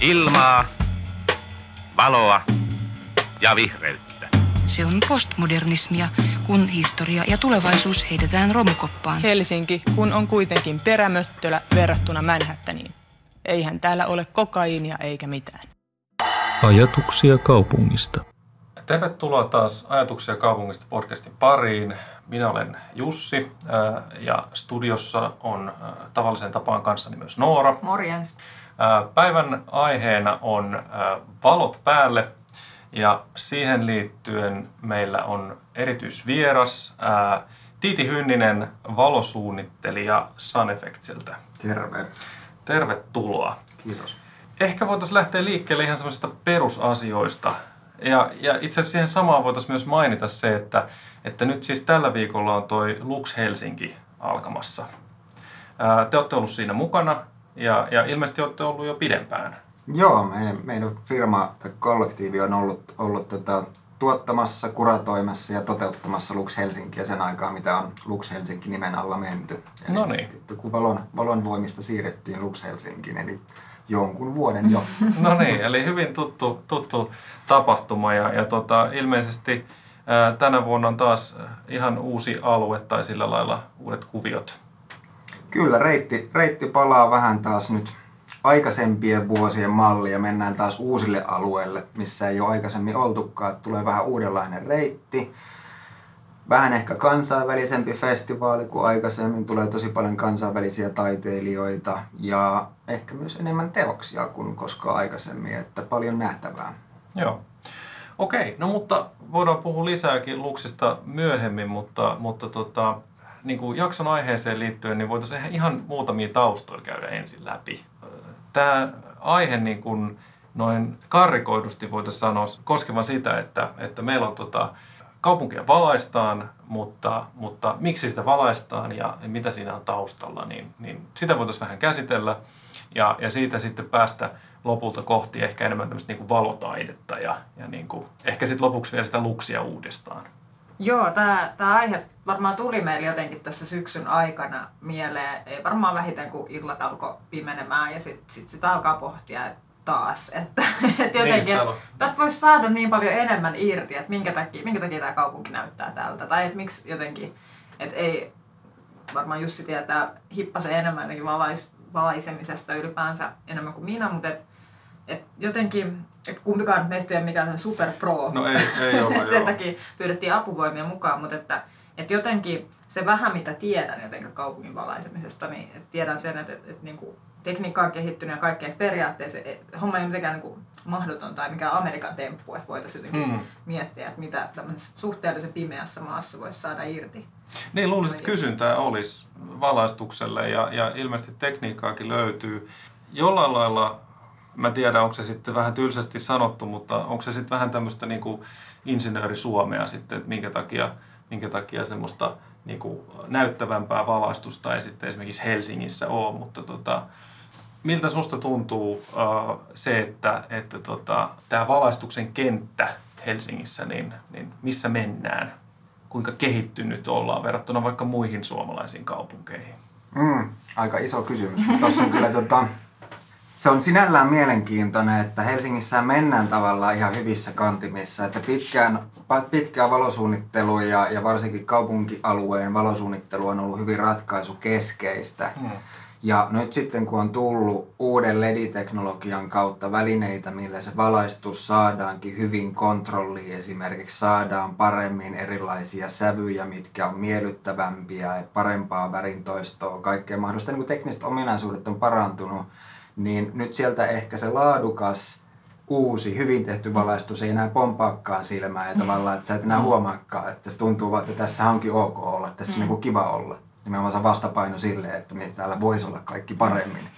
Ilmaa, valoa ja vihreyttä. Se on postmodernismia, kun historia ja tulevaisuus heitetään romukoppaan. Helsinki, kun on kuitenkin perämöttölä verrattuna Manhattaniin. Eihän täällä ole kokaiinia eikä mitään. Ajatuksia kaupungista. Tervetuloa taas Ajatuksia kaupungista podcastin pariin. Minä olen Jussi ää, ja studiossa on ää, tavallisen tapaan kanssani myös Noora. Morjens. Päivän aiheena on valot päälle ja siihen liittyen meillä on erityisvieras Tiiti Hynninen, valosuunnittelija Sun Effectsiltä. Terve. Tervetuloa. Kiitos. Ehkä voitaisiin lähteä liikkeelle ihan semmoisista perusasioista. Ja, ja itse asiassa siihen samaan voitaisiin myös mainita se, että, että nyt siis tällä viikolla on toi Lux Helsinki alkamassa. Te olette ollut siinä mukana ja, ja ilmeisesti olette ollut jo pidempään. Joo, meidän, meidän firma tai kollektiivi on ollut, ollut tota, tuottamassa, kuratoimassa ja toteuttamassa Lux Helsinkiä sen aikaa, mitä on Lux Helsinki nimen alla menty. Eli No niin. Kun valon, valon voimista siirrettiin Lux Helsinkiin, eli jonkun vuoden jo. No niin, eli hyvin tuttu, tuttu tapahtuma ja, ja tota, ilmeisesti ää, tänä vuonna on taas ihan uusi alue tai sillä lailla uudet kuviot. Kyllä, reitti, reitti palaa vähän taas nyt aikaisempien vuosien malli ja mennään taas uusille alueille, missä ei ole aikaisemmin oltukaan. Tulee vähän uudenlainen reitti. Vähän ehkä kansainvälisempi festivaali kuin aikaisemmin. Tulee tosi paljon kansainvälisiä taiteilijoita ja ehkä myös enemmän teoksia kuin koskaan aikaisemmin, että paljon nähtävää. Joo. Okei, no mutta voidaan puhua lisääkin Luksista myöhemmin, mutta, mutta tota, niin kuin jakson aiheeseen liittyen, niin voitaisiin ihan muutamia taustoja käydä ensin läpi. Tämä aihe niin kuin noin karrikoidusti voitaisiin sanoa koskevan sitä, että, että meillä on tota, kaupunkia valaistaan, mutta, mutta miksi sitä valaistaan ja mitä siinä on taustalla, niin, niin sitä voitaisiin vähän käsitellä ja, ja siitä sitten päästä lopulta kohti ehkä enemmän tämmöistä niin kuin valotaidetta ja, ja niin kuin, ehkä sitten lopuksi vielä sitä luksia uudestaan. Joo, tämä aihe varmaan tuli meille jotenkin tässä syksyn aikana mieleen. Ei varmaan vähiten, kun illat alkoi pimenemään ja sitten sit sitä alkaa pohtia taas. Että, et jotenkin, on. et tästä voisi saada niin paljon enemmän irti, että minkä takia, minkä takia tämä kaupunki näyttää tältä. Tai että miksi jotenkin, että ei, varmaan Jussi tietää hippasen enemmän jotenkin valais, valaisemisesta ylipäänsä enemmän kuin minä, mutta et, et jotenkin, et kumpikaan meistä ei ole mikään super pro. No ei, ei ole, Et sen joo. takia pyydettiin apuvoimia mukaan, mutta että, että jotenkin se vähän mitä tiedän jotenkin kaupungin valaisemisesta, niin tiedän sen, että, että, että niin kuin tekniikka on kehittynyt ja kaikkea periaatteessa et, homma ei ole mitenkään niin kuin mahdoton tai mikään Amerikan temppu, että voitaisiin jotenkin Mm. mm. miettiä, että mitä tämmöisessä suhteellisen pimeässä maassa voisi saada irti. Niin luulisin, että kysyntää olisi valaistukselle ja, ja ilmeisesti tekniikkaakin löytyy. Jollain lailla, mä tiedän onko se sitten vähän tylsästi sanottu, mutta onko se sitten vähän tämmöistä niin kuin insinöörisuomea sitten, että minkä takia, minkä takia semmoista niin kuin näyttävämpää valaistusta ei sitten esimerkiksi Helsingissä ole, mutta tota, miltä susta tuntuu äh, se, että, että tota, tämä valaistuksen kenttä Helsingissä, niin, niin missä mennään? Kuinka kehittynyt ollaan verrattuna vaikka muihin suomalaisiin kaupunkeihin? Mm, aika iso kysymys. mutta Tossa on kyllä tota, se on sinällään mielenkiintoinen, että Helsingissä mennään tavallaan ihan hyvissä kantimissa, että pitkään, pitkään valosuunnittelu ja, ja varsinkin kaupunkialueen valosuunnittelu on ollut hyvin ratkaisukeskeistä. Hmm. Ja nyt sitten kun on tullut uuden LED-teknologian kautta välineitä, millä se valaistus saadaankin hyvin kontrolliin, esimerkiksi saadaan paremmin erilaisia sävyjä, mitkä on miellyttävämpiä ja parempaa värintoistoa, kaikkea mahdollista, niin kun tekniset ominaisuudet on parantunut, niin nyt sieltä ehkä se laadukas, uusi, hyvin tehty valaistus ei enää pompaakaan silmää ja tavallaan, että sä et enää huomaakaan, että se tuntuu vaan, että tässä onkin ok olla, tässä on niin kiva olla. Nimenomaan se vastapaino sille, että täällä voisi olla kaikki paremmin.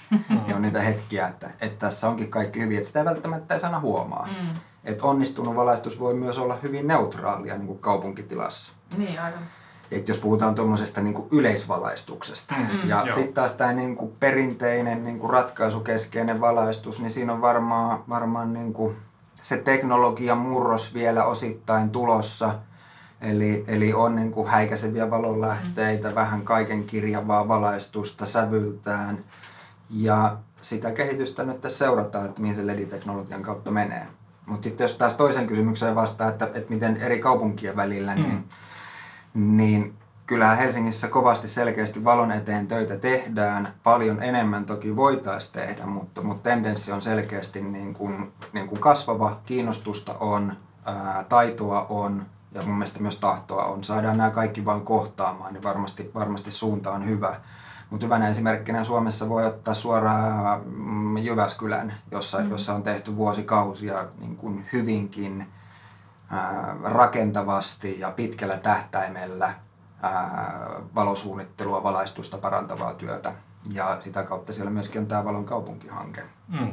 Ja on niitä hetkiä, että, että tässä onkin kaikki hyvin, että sitä ei välttämättä edes aina huomaa. Mm. Että onnistunut valaistus voi myös olla hyvin neutraalia niin kuin kaupunkitilassa. Niin, aivan. Et jos puhutaan tuommoisesta niin yleisvalaistuksesta. Mm, ja sitten taas tämä niin kuin perinteinen niin kuin ratkaisukeskeinen valaistus, niin siinä on varmaan, varmaan niin kuin se teknologian murros vielä osittain tulossa. Eli, eli on niin kuin häikäiseviä valonlähteitä, vähän kaiken kirjavaa valaistusta sävyltään. Ja sitä kehitystä nyt tässä seurataan, että mihin se LED-teknologian kautta menee. Mutta sitten jos taas toisen kysymykseen vastaa, että, että miten eri kaupunkien välillä, mm. niin, niin kyllähän Helsingissä kovasti selkeästi valon eteen töitä tehdään. Paljon enemmän toki voitaisiin tehdä, mutta, mutta tendenssi on selkeästi niin kuin, niin kuin kasvava. Kiinnostusta on, ää, taitoa on ja mun mielestä myös tahtoa on. Saadaan nämä kaikki vain kohtaamaan, niin varmasti, varmasti suunta on hyvä. Mutta hyvänä esimerkkinä Suomessa voi ottaa suoraan Jyväskylän, jossa, mm. jossa on tehty vuosikausia niin kuin hyvinkin rakentavasti ja pitkällä tähtäimellä valosuunnittelua, valaistusta parantavaa työtä. Ja sitä kautta siellä myöskin on tämä Valon kaupunkihanke. Mm.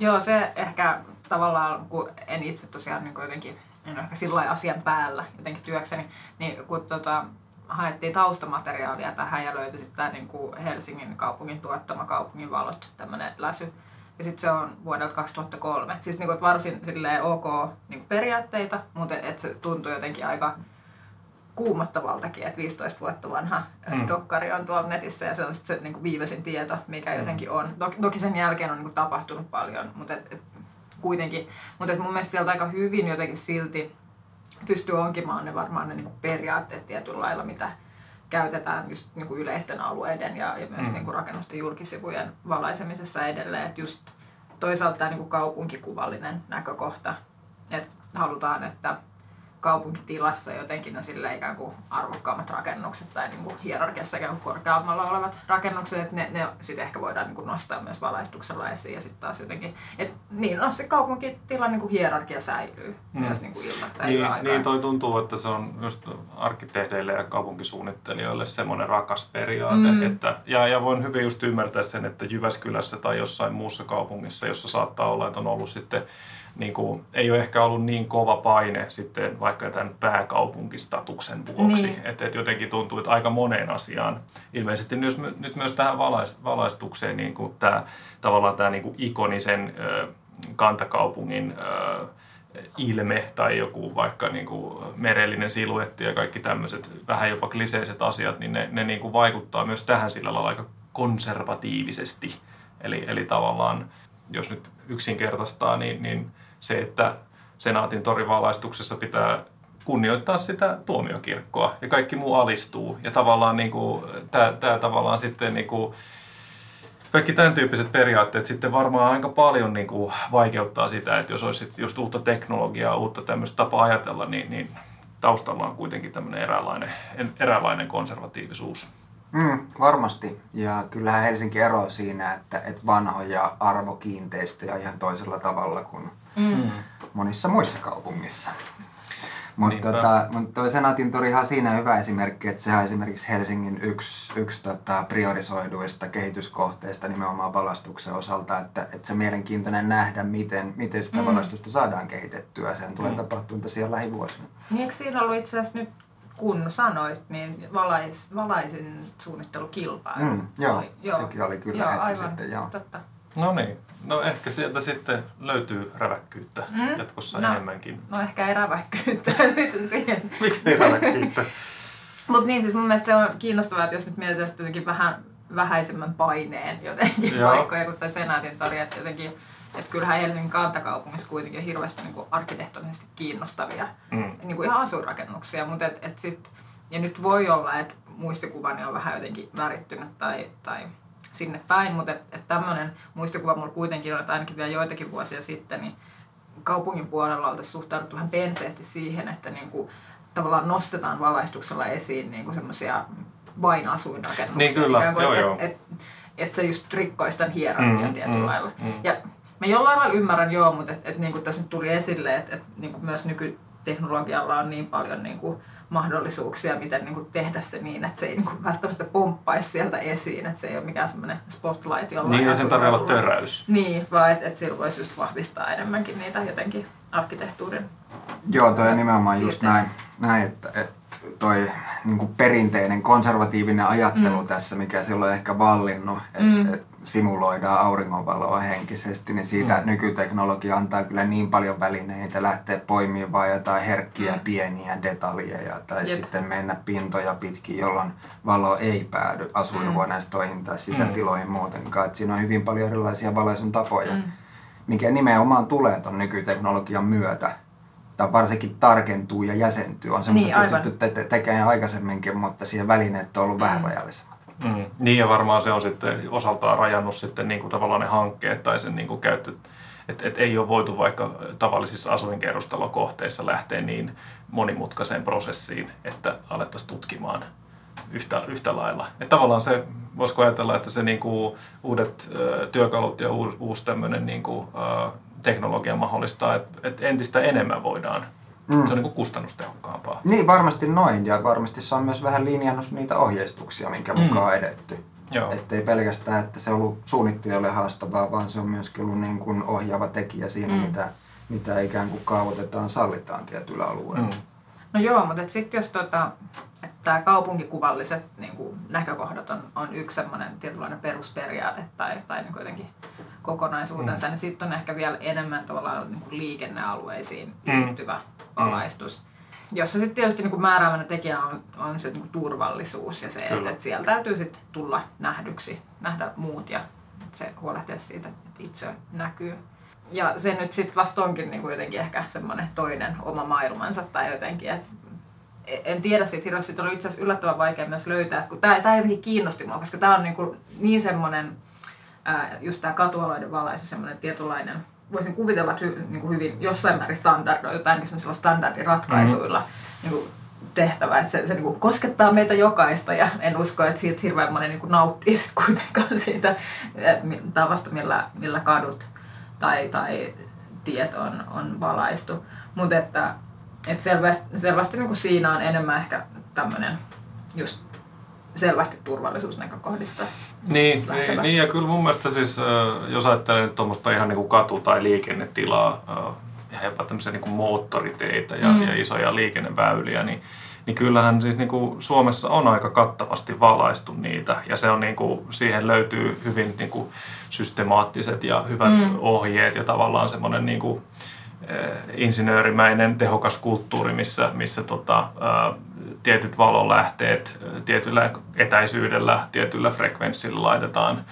Joo, se ehkä tavallaan, kun en itse tosiaan niin jotenkin, en ehkä sillä asian päällä jotenkin työkseni, niin kun tota, haettiin taustamateriaalia tähän ja löytyi sitten tämä niin kuin Helsingin kaupungin tuottama kaupungin valot, tämmöinen läsy. Ja sitten se on vuodelta 2003. Siis niin kuin, varsin silleen ok niin kuin periaatteita, mutta et se tuntui jotenkin aika kuumottavaltakin, että 15 vuotta vanha mm. dokkari on tuolla netissä ja se on sitten se niin kuin viimeisin tieto, mikä mm. jotenkin on. Toki sen jälkeen on niin kuin tapahtunut paljon, mutta et, et, kuitenkin. Mutta et mun mielestä sieltä aika hyvin jotenkin silti pystyy onkimaan ne varmaan ne niin kuin periaatteet tietyllä lailla, mitä käytetään just niin kuin yleisten alueiden ja, ja myös mm. niin kuin rakennusten julkisivujen valaisemisessa edelleen. Että just toisaalta tämä niin kuin kaupunkikuvallinen näkökohta, että halutaan, että kaupunkitilassa jotenkin ne sille ikään kuin arvokkaammat rakennukset tai niin kuin hierarkiassa ikään kuin korkeammalla olevat rakennukset, että ne, ne sitten ehkä voidaan niin kuin nostaa myös valaistuksella esiin ja sitten taas jotenkin, että niin no se kaupunkitilan niin kuin hierarkia säilyy mm. myös niin kuin ilman niin, niin toi tuntuu, että se on just arkkitehdeille ja kaupunkisuunnittelijoille semmoinen rakas periaate, mm. että, ja, ja voin hyvin just ymmärtää sen, että Jyväskylässä tai jossain muussa kaupungissa, jossa saattaa olla, että on ollut sitten niin kuin, ei ole ehkä ollut niin kova paine sitten vaikka tämän pääkaupunkistatuksen vuoksi. Niin. Että et jotenkin tuntuu, että aika moneen asiaan, ilmeisesti myös, nyt myös tähän valaistukseen, niin kuin tämä, tavallaan tämä niin kuin ikonisen ö, kantakaupungin ö, ilme tai joku vaikka niin kuin merellinen siluetti ja kaikki tämmöiset vähän jopa kliseiset asiat, niin ne, ne niin kuin vaikuttaa myös tähän sillä lailla aika konservatiivisesti. Eli, eli tavallaan, jos nyt yksinkertaistaa, niin, niin se, että senaatin torivalaistuksessa pitää kunnioittaa sitä tuomiokirkkoa ja kaikki muu alistuu. Ja tavallaan niin kuin, tämä, tämä tavallaan sitten niin kuin, kaikki tämän tyyppiset periaatteet sitten varmaan aika paljon niin kuin vaikeuttaa sitä, että jos olisi just uutta teknologiaa, uutta tämmöistä tapaa ajatella, niin, niin taustalla on kuitenkin tämmöinen eräänlainen, eräänlainen konservatiivisuus. Mm, varmasti. Ja kyllähän Helsinki eroaa siinä, että, että vanhoja arvokiinteistöjä ihan toisella tavalla kuin mm. monissa muissa kaupungissa. Mutta tota, mut toi Senaatin torihan siinä hyvä esimerkki, että sehän on esimerkiksi Helsingin yksi, yksi tota, priorisoiduista kehityskohteista nimenomaan valastuksen osalta, että, että se mielenkiintoinen nähdä, miten, miten sitä mm. valastusta saadaan kehitettyä. Sehän tulee mm. tapahtumaan tosiaan lähivuosina. Niin eikö siinä ollut itse asiassa nyt kun sanoit, niin valais, valaisin suunnittelukilpailu. Mm, joo, joo, sekin oli kyllä joo, hetki aivan, sitten. Joo. Totta. No niin, no ehkä sieltä sitten löytyy räväkkyyttä mm? jatkossa no, enemmänkin. No ehkä ei räväkkyyttä sitten siihen. Miksi ei räväkkyyttä? Mutta niin, siis mun mielestä se on kiinnostavaa, että jos nyt mietitään jotenkin vähän vähäisemmän paineen jotenkin paikkoja kuin tämä Senaatin tori, että jotenkin että kyllähän Helsingin kantakaupungissa kuitenkin on hirveästi niin kuin arkkitehtonisesti kiinnostavia mm. niin kuin ihan asuinrakennuksia, mutta et, et sit, ja nyt voi olla, että muistikuvani on vähän jotenkin värittynyt tai, tai sinne päin, mutta et, et tämmöinen muistikuva mulla kuitenkin on, että ainakin vielä joitakin vuosia sitten, niin kaupungin puolella oltaisiin suhtauduttu vähän penseesti siihen, että niin kuin, tavallaan nostetaan valaistuksella esiin niin semmoisia vain asuinrakennuksia. Niin kyllä, kuin, joo, et, joo. Et, et, et se just rikkoisi tämän hierarkian mm, tietyllä mm, lailla. Mm. Ja Mä jollain lailla ymmärrän joo, mutta et, et, niin kuin tässä nyt tuli esille, että et, niin kuin myös nykyteknologialla on niin paljon niin kuin mahdollisuuksia, miten niin kuin tehdä se niin, että se ei niin kuin välttämättä pomppaisi sieltä esiin, että se ei ole mikään semmoinen spotlight, jolla Niin, ja sen tarvitsee olla töräys. Niin, vaan että et sillä voisi just vahvistaa enemmänkin niitä jotenkin arkkitehtuurin Joo, toi on nimenomaan just näin, näin että, että toi niin kuin perinteinen konservatiivinen ajattelu mm. tässä, mikä silloin ehkä vallinnut, että mm. et, simuloidaan auringonvaloa henkisesti, niin siitä Mm. nykyteknologia antaa kyllä niin paljon välineitä lähteä poimimaan vaan jotain herkkiä Mm. pieniä detaljeja tai Jep. sitten mennä pintoja pitkin, jolloin valo ei päädy asuinhuoneistoihin tai sisätiloihin muutenkaan. Et siinä on hyvin paljon erilaisia valaisun tapoja, Mm. mikä nimenomaan tulee tuon nykyteknologian myötä. Tai varsinkin tarkentuu ja jäsentyy. On semmoista Niin, pystytty te- te- tekemään aikaisemmin, mutta siihen välineet on ollut vähän rajallisemmat. Mm. Niin ja varmaan se on sitten osaltaan rajannut sitten niin kuin tavallaan ne hankkeet tai sen niin kuin käyttö, että et ei ole voitu vaikka tavallisissa asuinkerrostalokohteissa lähteä niin monimutkaiseen prosessiin, että alettaisiin tutkimaan yhtä, yhtä lailla. Että tavallaan se, voisiko ajatella, että se niin kuin uudet työkalut ja uusi, uusi tämmöinen niin kuin, ö, teknologia mahdollistaa, että, että entistä enemmän voidaan. Mm. Se on niin kustannustehokkaampaa. Niin, varmasti noin. Ja varmasti se on myös vähän linjannut niitä ohjeistuksia, minkä Mm. mukaan edetty. Joo. Että ei pelkästään, että se on ollut suunnittelijalle haastavaa, vaan se on myöskin ollut niin kuin ohjaava tekijä siinä, Mm. mitä, mitä ikään kuin kaavoitetaan, sallitaan tietyllä alueella. Mm. No joo, mutta sitten jos tota, että tämä kaupunkikuvalliset niin kuin, näkökohdat on, on yksi semmoinen tietynlainen perusperiaate tai, tai niin jotenkin kokonaisuutensa, mm. niin sitten on ehkä vielä enemmän tavallaan niin kuin liikennealueisiin Mm. liittyvä valaistus. Jossa sitten tietysti niin kuin määräävänä tekijä on, on se niin kuin turvallisuus ja se, että, että siellä täytyy sitten tulla nähdyksi, nähdä muut ja se huolehtia siitä, että itse näkyy. Ja se nyt sitten vasta onkin niin jotenkin ehkä semmoinen toinen oma maailmansa tai jotenkin, että en tiedä siitä hirveästi, siitä oli itse asiassa yllättävän vaikea myös löytää, että kun tämä, tämä jotenkin kiinnosti mua, koska tämä on niin, kuin niin semmoinen, ää, just tämä katualoiden valaisu, semmoinen tietynlainen, voisin kuvitella, että hy, niin kuin hyvin jossain määrin standardoi, jotain semmoisilla standardiratkaisuilla niin kuin tehtävä, että se, se niin kuin koskettaa meitä jokaista ja en usko, että siitä hirveän moni niin kuin nauttii sit kuitenkaan siitä tavasta, millä, millä kadut tai, tai tiet on, on valaistu. Mutta että, että selvästi, selvästi niin kuin siinä on enemmän ehkä tämmöinen just selvästi turvallisuusnäkökohdista. Niin, lähtevä. niin, niin, ja kyllä mun mielestä siis, jos ajattelee nyt tuommoista ihan niin kuin katu- tai liikennetilaa ja jopa tämmöisiä niin kuin moottoriteitä ja, mm. ja isoja liikenneväyliä, niin, niin kyllähän siis niin kuin Suomessa on aika kattavasti valaistu niitä ja se on niin kuin, siihen löytyy hyvin niin kuin systemaattiset ja hyvät Mm. ohjeet ja tavallaan semmoinen niin kuin, eh, insinöörimäinen tehokas kulttuuri, missä, missä tota, ää, tietyt valonlähteet ää, tietyllä etäisyydellä, tietyllä frekvenssillä laitetaan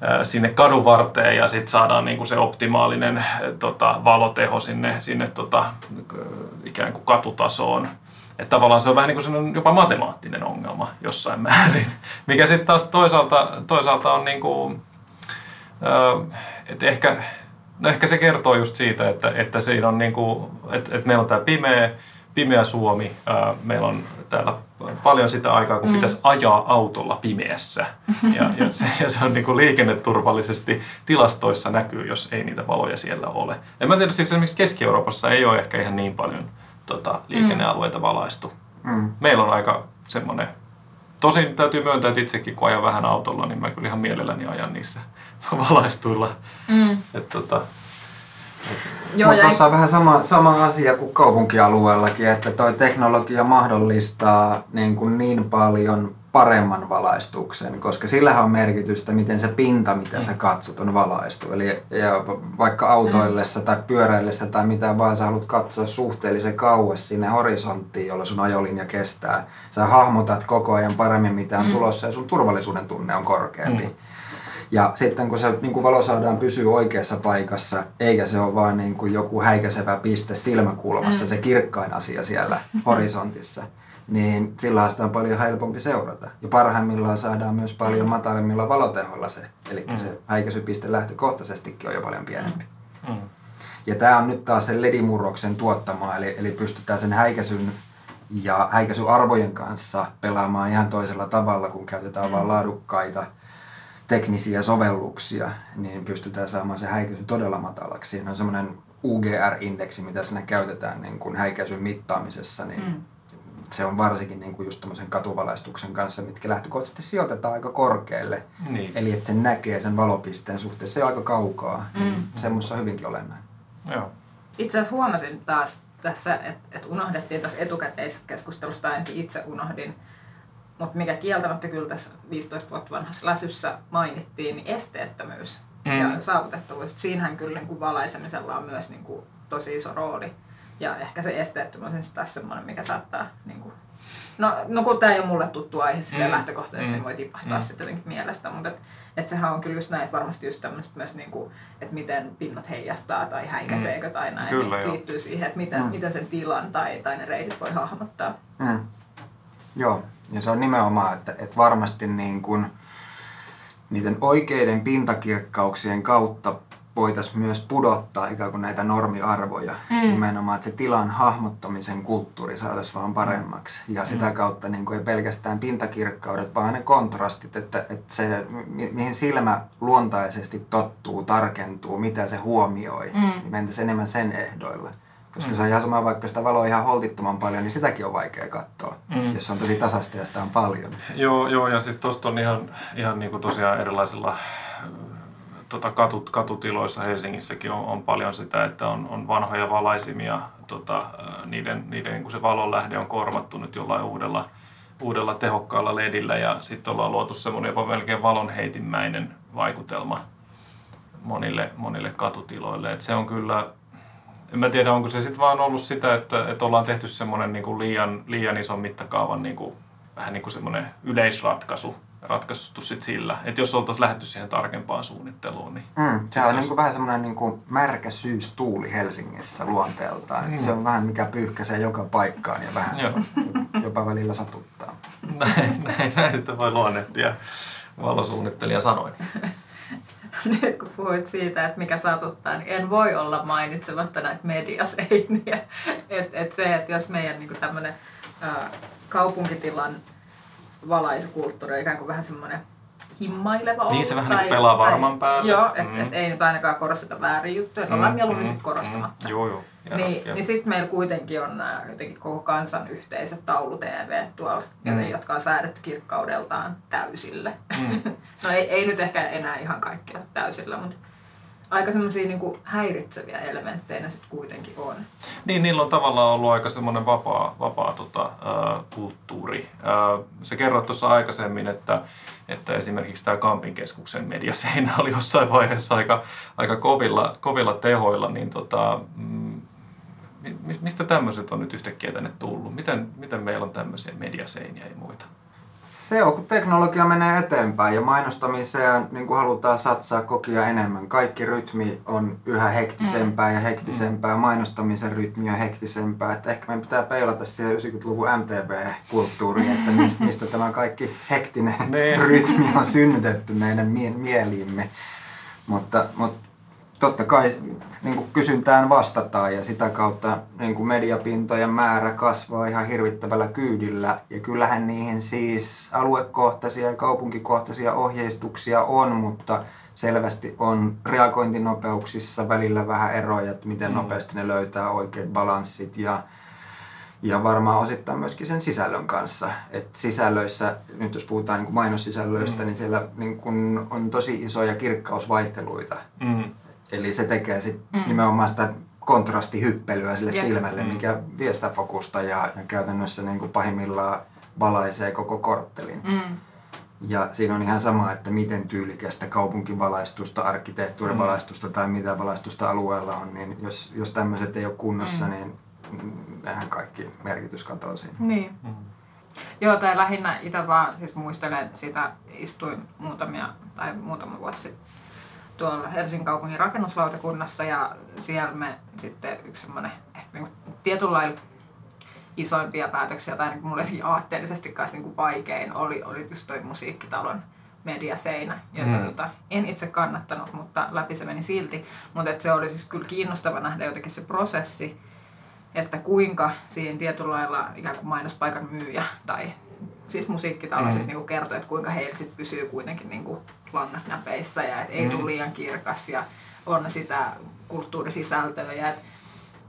ää, sinne kadun varteen ja sitten saadaan niinku se optimaalinen ää, tota, valoteho sinne, sinne tota, ikään kuin katutasoon. Että tavallaan se on vähän niin kuin sellainen jopa matemaattinen ongelma jossain määrin, mikä sitten taas toisaalta, toisaalta on niin kuin, että ehkä, no ehkä se kertoo just siitä, että, että siinä on niin kuin, että, että meillä on tämä pimeä, pimeä Suomi, meillä on täällä paljon sitä aikaa, kun mm. pitäisi ajaa autolla pimeässä. Ja, ja, se, ja se on niin kuin liikenneturvallisesti tilastoissa näkyy, jos ei niitä valoja siellä ole. En mä tiedä, siis esimerkiksi Keski-Euroopassa ei ole ehkä ihan niin paljon tota, liikennealueita valaistu. Mm. Meillä on aika semmoinen Tosin täytyy myöntää, että itsekin kun ajan vähän autolla, niin mä kyllä ihan mielelläni ajan niissä valaistuilla. Mm. Et, tota, Joo, Mutta ja tuossa on vähän sama, sama asia kuin kaupunkialueellakin, että toi teknologia mahdollistaa niin, kuin niin paljon paremman valaistuksen, koska sillähän on merkitystä, miten se pinta, mitä sä katsot, on valaistu. Eli ja vaikka autoillessa tai pyöräillessä tai mitä vaan sä haluat katsoa suhteellisen kauas sinne horisonttiin, jolla sun ajolinja kestää. Sä hahmotat koko ajan paremmin, mitä on tulossa ja sun turvallisuuden tunne on korkeampi. Mm. Ja sitten kun se niin kuin valo saadaan pysyä oikeassa paikassa, eikä se ole vaan niin kuin joku häikäisevä piste silmäkulmassa, Mm. se kirkkain asia siellä horisontissa, niin silloin sitä on paljon helpompi seurata. Ja parhaimmillaan saadaan myös paljon Mm. matalimmilla valotehoilla se, eli Mm. se häikäisypiste lähtökohtaisestikin on jo paljon pienempi. mm, Ja tämä on nyt taas sen ledimurroksen tuottamaa, eli, eli pystytään sen häikäisyn ja häikäisyarvojen kanssa pelaamaan ihan toisella tavalla, kun käytetään vain laadukkaita teknisiä sovelluksia, niin pystytään saamaan se häikäisy todella matalaksi. Siinä on semmoinen UGR-indeksi, mitä siinä käytetään niin kuin häikäisyn mittaamisessa, niin Mm. Se on varsinkin niin kuin just tämmöisen katuvalaistuksen kanssa, mitkä lähtökohtaisesti sijoitetaan aika korkealle. niin, Eli että sen näkee sen valopisteen suhteessa se on aika kaukaa. Niin Mm. Semmoista on hyvinkin olennainen. joo. itse asiassa huomasin taas tässä, että et unohdettiin tässä etukäteiskeskustelusta, ainakin itse unohdin mutta mikä kieltämättä kyllä tässä 15 vuotta vanhassa läsyssä mainittiin, niin esteettömyys mm. ja saavutettavuus. Siinähän kyllä niin kuin valaisemisella on myös niin kuin tosi iso rooli. Ja ehkä se esteettömyys on taas semmoinen, mikä saattaa... Niin kuin, no, no kun tämä ei ole mulle tuttu aihe mm. lähtökohtaisesti, mm. voi tipahtaa mm. sitten jotenkin mielestä, mutta et, et sehän on kyllä just näin, että varmasti just tämmöiset myös, niin kuin, että miten pinnat heijastaa tai häikäiseekö mm. tai näin, kyllä, niin liittyy siihen, että miten, mm. miten sen tilan tai, tai ne reitit voi hahmottaa. Mm. Joo, ja se on nimenomaan, että, että varmasti niin kuin niiden oikeiden pintakirkkauksien kautta voitaisiin myös pudottaa ikään kuin näitä normiarvoja. Mm. Nimenomaan, että se tilan hahmottamisen kulttuuri saataisiin vaan paremmaksi. Ja sitä mm. kautta niin kuin ei pelkästään pintakirkkaudet, vaan ne kontrastit, että, että se, mihin silmä luontaisesti tottuu, tarkentuu, mitä se huomioi, mm. niin mentäisiin enemmän sen ehdoilla. Koska mm. se on ihan sama, vaikka sitä valoa ihan holtittoman paljon, niin sitäkin on vaikea katsoa, mm. jos on tosi tasasta ja sitä on paljon. Joo, joo ja siis tuosta on ihan, ihan niin kuin tosiaan erilaisilla tota, katut, katutiloissa Helsingissäkin on, on paljon sitä, että on, on vanhoja valaisimia, tota, niiden, niiden kun se valonlähde on korvattu nyt jollain uudella, uudella tehokkaalla ledillä ja sitten ollaan luotu semmoinen jopa melkein valonheitinmäinen vaikutelma monille, monille katutiloille. Et se on kyllä en mä tiedä, onko se sitten vaan ollut sitä, että, että ollaan tehty semmoinen niin liian, liian ison mittakaavan niin kuin, vähän niin kuin semmoinen yleisratkaisu ratkaistu sit sillä, että jos oltaisiin lähdetty siihen tarkempaan suunnitteluun. Niin mm, se on niin kuin vähän semmoinen niin kuin märkä syystuuli Helsingissä luonteeltaan. Mm. se on vähän mikä pyyhkäisee joka paikkaan ja vähän Joo. jopa välillä satuttaa. Näin, näin, näin sitä voi luonnehtia valosuunnittelija sanoi. nyt kun puhuit siitä, että mikä satuttaa, niin en voi olla mainitsematta näitä mediaseiniä. Et, et se, että jos meidän niin tämmöinen kaupunkitilan valaisukulttuuri on ikään kuin vähän semmoinen himmaileva ollut. Niin se vähän tai, niin pelaa varman päälle. Joo, että mm. et ei nyt ainakaan korosteta väärin juttuja, että mm, ollaan mieluummin mm, korostamatta. Mm, joo, joo. Ja, niin, ja. niin sitten meillä kuitenkin on nämä jotenkin koko kansan yhteiset taulu-TV tuolla, mm. jotka on säädetty kirkkaudeltaan täysille. Mm. no ei, ei nyt ehkä enää ihan kaikkea täysillä, mutta aika semmoisia niin häiritseviä elementtejä ne sitten kuitenkin on. Niin, niillä on tavallaan ollut aika semmoinen vapaa, vapaa tota, äh, kulttuuri. Äh, se kerroit tuossa aikaisemmin, että, että esimerkiksi tämä Kampin keskuksen mediaseinä oli jossain vaiheessa aika, aika kovilla, kovilla tehoilla, niin tota, mm, mistä tämmöiset on nyt yhtäkkiä tänne tullut? Miten, miten meillä on tämmöisiä mediaseiniä ja muita? Se on, kun teknologia menee eteenpäin ja mainostamiseen niin kuin halutaan satsaa kokia enemmän. Kaikki rytmi on yhä hektisempää mm. ja hektisempää, mainostamisen rytmi on hektisempää. Että ehkä meidän pitää peilata siihen 90-luvun MTV-kulttuuriin, että mistä, mistä tämä kaikki hektinen niin. rytmi on synnytetty meidän mie- mieliimme. Mutta, mutta totta kai niin kuin kysyntään vastataan ja sitä kautta niin kuin mediapintojen määrä kasvaa ihan hirvittävällä kyydillä. Ja kyllähän niihin siis aluekohtaisia ja kaupunkikohtaisia ohjeistuksia on, mutta selvästi on reagointinopeuksissa välillä vähän eroja, että miten mm. nopeasti ne löytää oikeat balanssit ja, ja varmaan osittain myöskin sen sisällön kanssa. Et sisällöissä, nyt jos puhutaan niin kuin mainossisällöistä, mm. niin siellä niin kuin on tosi isoja kirkkausvaihteluita. Mm. Eli se tekee sit mm. nimenomaan sitä kontrastihyppelyä sille Jep. silmälle, mm. mikä vie sitä fokusta ja, ja käytännössä niin kuin pahimmillaan valaisee koko korttelin. Mm. Ja siinä on ihan sama, että miten tyylikästä kaupunkivalaistusta, arkkitehtuurivalaistusta mm. tai mitä valaistusta alueella on, niin jos, jos tämmöiset ei ole kunnossa, mm. niin nehän kaikki merkitys katoaa siinä. Niin. Mm. Joo, tai lähinnä itse vaan siis muistelen sitä, istuin muutamia tai muutama vuosi sitten tuolla Helsingin kaupungin rakennuslautakunnassa ja siellä me sitten yksi semmoinen ehkä niin tietyllä lailla isoimpia päätöksiä tai niin mulle aatteellisesti kanssa niin vaikein oli, oli just toi musiikkitalon mediaseinä, jota mm. Tota en itse kannattanut, mutta läpi se meni silti. Mutta se oli siis kyllä kiinnostava nähdä jotenkin se prosessi, että kuinka siinä tietyllä lailla ikään kuin mainospaikan myyjä tai siis musiikkitalo mm. niin kertoi, että kuinka heillä sit pysyy kuitenkin niin kuin langat näpeissä ja että ei mm. tule liian kirkas ja on sitä kulttuurisisältöä. Ja et,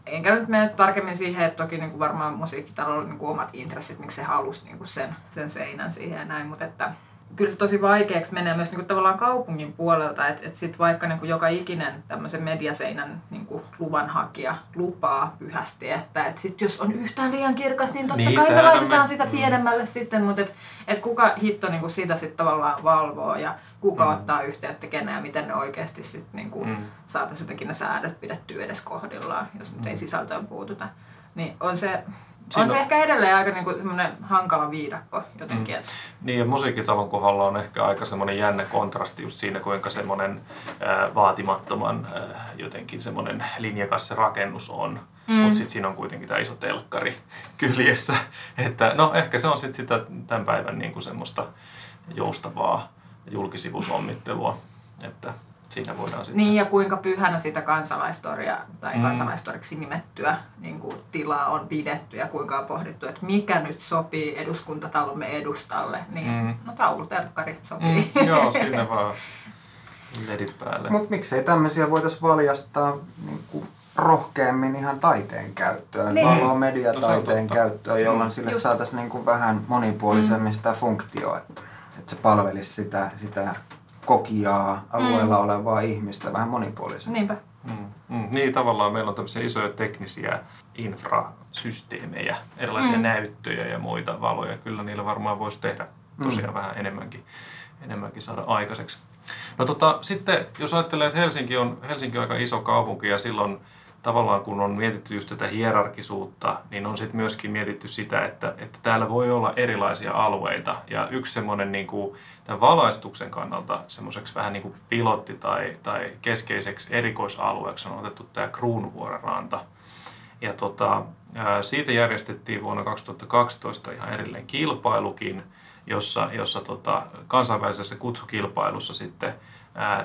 enkä nyt mene tarkemmin siihen, että toki niin kuin varmaan musiikkitalolla on niin kuin omat intressit, miksi se halusi niin kuin sen, sen seinän siihen ja näin, mutta että kyllä se tosi vaikeaksi menee myös niin kuin tavallaan kaupungin puolelta, että, että sit vaikka niin kuin joka ikinen tämmöisen mediaseinän niin kuin luvanhakija lupaa pyhästi, että, että sit jos on yhtään liian kirkas, niin totta Niin, kai me laitetaan sitä Mm. pienemmälle sitten, mutta et, et kuka hitto niin kuin sitä sitten tavallaan valvoo ja kuka Mm. ottaa yhteyttä keneen ja miten ne oikeasti sitten niin kuin Mm. saataisiin jotenkin ne säädöt pidettyä edes kohdillaan, jos nyt ei Mm. sisältöön puututa. Niin on se, Siinä on se ehkä edelleen aika niin kuin semmoinen hankala viidakko jotenkin. Mm. Että, Niin, ja musiikkitalon kohdalla on ehkä aika semmoinen jännä kontrasti just siinä, kuinka semmoinen ää, vaatimattoman ää, jotenkin semmoinen linjakas se rakennus on. Mm. Mutta sitten siinä on kuitenkin tämä iso telkkari kyljessä. Että no ehkä se on sitten sitä tämän päivän niin kuin semmoista joustavaa julkisivusommittelua. Että siinä voidaan sitten... Niin ja kuinka pyhänä sitä kansalaistoria tai Mm. mm. kansalaistoriksi nimettyä niin kuin, tilaa on pidetty ja kuinka on pohdittu, että mikä nyt sopii eduskuntatalomme edustalle. Niin Mm. mm. no taulutelkkari sopii. Mm, joo, sinne vaan ledit päälle. Mutta miksei tämmöisiä voitaisiin valjastaa niin kuin rohkeammin ihan taiteen käyttöön, Niin. valo No käyttöön, jolloin Mm. sille saataisiin niin kuin vähän monipuolisemmin sitä funktioa, että, että se palvelisi sitä, sitä kokijaa alueella Mm. olevaa ihmistä vähän monipuolisemmin. Niinpä. Mm, mm. Niin, tavallaan meillä on tämmöisiä isoja teknisiä infrasysteemejä, erilaisia mm. Mm. näyttöjä ja muita valoja. Kyllä niillä varmaan voisi tehdä tosiaan mm. vähän enemmänkin, enemmänkin saada aikaiseksi. No tota, sitten jos ajattelee, että Helsinki on, Helsinki on aika iso kaupunki ja silloin tavallaan kun on mietitty just tätä hierarkisuutta, niin on sitten myöskin mietitty sitä, että, että täällä voi olla erilaisia alueita. Ja yksi semmoinen niin kuin, tämän valaistuksen kannalta semmoiseksi vähän niin kuin pilotti tai, tai keskeiseksi erikoisalueeksi on otettu tämä Kruunuvuoren ranta. Ja tota, siitä järjestettiin vuonna 2012 ihan erillinen kilpailukin, jossa, jossa tota, kansainvälisessä kutsukilpailussa sitten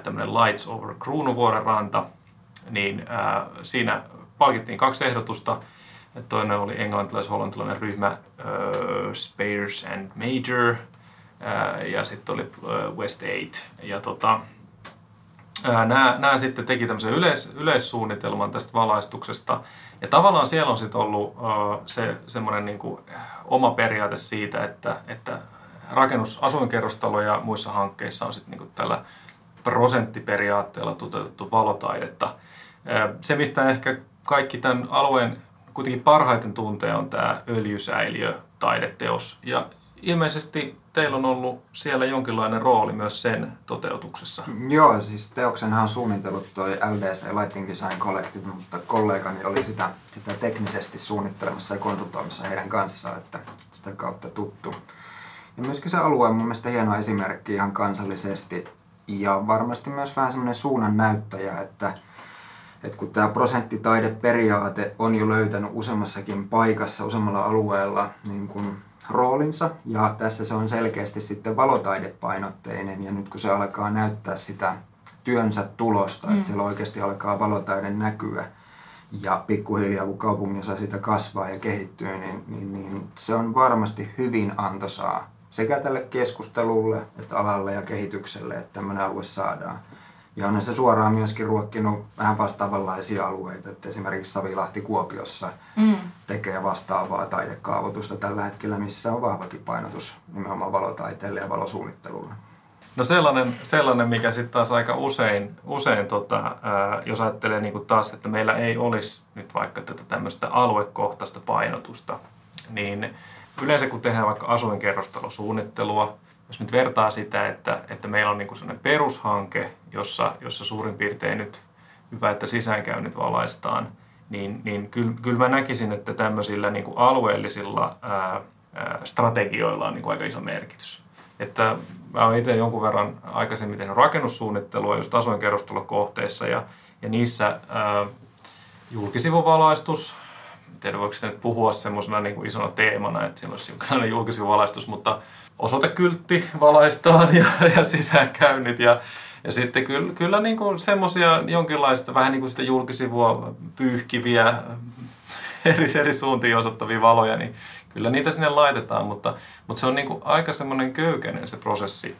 tämmöinen Lights over Kruunuvuoren ranta, niin ää, siinä palkittiin kaksi ehdotusta. Toinen oli englantilais-hollantilainen ryhmä äh, Spears and Major äh, ja sitten oli äh, West Eight. Ja tota, nämä, nämä sitten teki tämmöisen yleis, yleissuunnitelman tästä valaistuksesta. Ja tavallaan siellä on sitten ollut äh, se semmoinen niin oma periaate siitä, että, että rakennus, muissa hankkeissa on sitten niin tällä prosenttiperiaatteella toteutettu valotaidetta. Se, mistä ehkä kaikki tämän alueen kuitenkin parhaiten tuntee, on tämä öljysäiliö taideteos. Ja ilmeisesti teillä on ollut siellä jonkinlainen rooli myös sen toteutuksessa. Joo, siis teoksenhan on suunnitellut toi LDC Lighting Design Collective, mutta kollegani oli sitä, sitä teknisesti suunnittelemassa ja konsultoimassa heidän kanssaan, että sitä kautta tuttu. Ja myöskin se alue on mun mielestä hieno esimerkki ihan kansallisesti ja varmasti myös vähän semmoinen suunnan näyttäjä, että, että kun tämä prosenttitaideperiaate on jo löytänyt useammassakin paikassa, useammalla alueella niin kuin roolinsa ja tässä se on selkeästi sitten valotaidepainotteinen ja nyt kun se alkaa näyttää sitä työnsä tulosta, mm. että siellä oikeasti alkaa valotaide näkyä ja pikkuhiljaa kun kaupungissa sitä kasvaa ja kehittyy, niin, niin, niin se on varmasti hyvin antoisaa sekä tälle keskustelulle että alalle ja kehitykselle, että tämmöinen alue saadaan. Ja on se suoraan myöskin ruokkinut vähän vastaavanlaisia alueita, että esimerkiksi Savilahti Kuopiossa Mm. tekee vastaavaa taidekaavoitusta tällä hetkellä, missä on vahvakin painotus nimenomaan valotaiteelle ja valosuunnittelulle. No sellainen, sellainen mikä sitten taas aika usein, usein tota, ää, jos ajattelee niin kuin taas, että meillä ei olisi nyt vaikka tätä tämmöistä aluekohtaista painotusta, niin yleensä kun tehdään vaikka asuinkerrostalosuunnittelua, jos nyt vertaa sitä, että, että meillä on niin sellainen perushanke, jossa, jossa suurin piirtein nyt hyvä, että sisäänkäynnit valaistaan, niin, niin kyllä, kyllä mä näkisin, että tämmöisillä niin kuin alueellisilla ää, strategioilla on niin kuin aika iso merkitys. Että mä olen itse jonkun verran aikaisemmin tehnyt rakennussuunnittelua just asuinkerrostalokohteissa ja, ja niissä ää, julkisivuvalaistus, en tiedä voiko sitä nyt puhua semmoisena niin isona teemana, että siinä olisi julkisivuvalaistus, mutta osoitekyltti valaistaan ja, ja sisäänkäynnit ja, ja sitten kyllä, kyllä niin kuin semmoisia jonkinlaista vähän niin kuin sitä julkisivua pyyhkiviä eri, eri suuntiin osoittavia valoja, niin kyllä niitä sinne laitetaan, mutta, mutta se on niin kuin aika semmoinen köykäinen se prosessi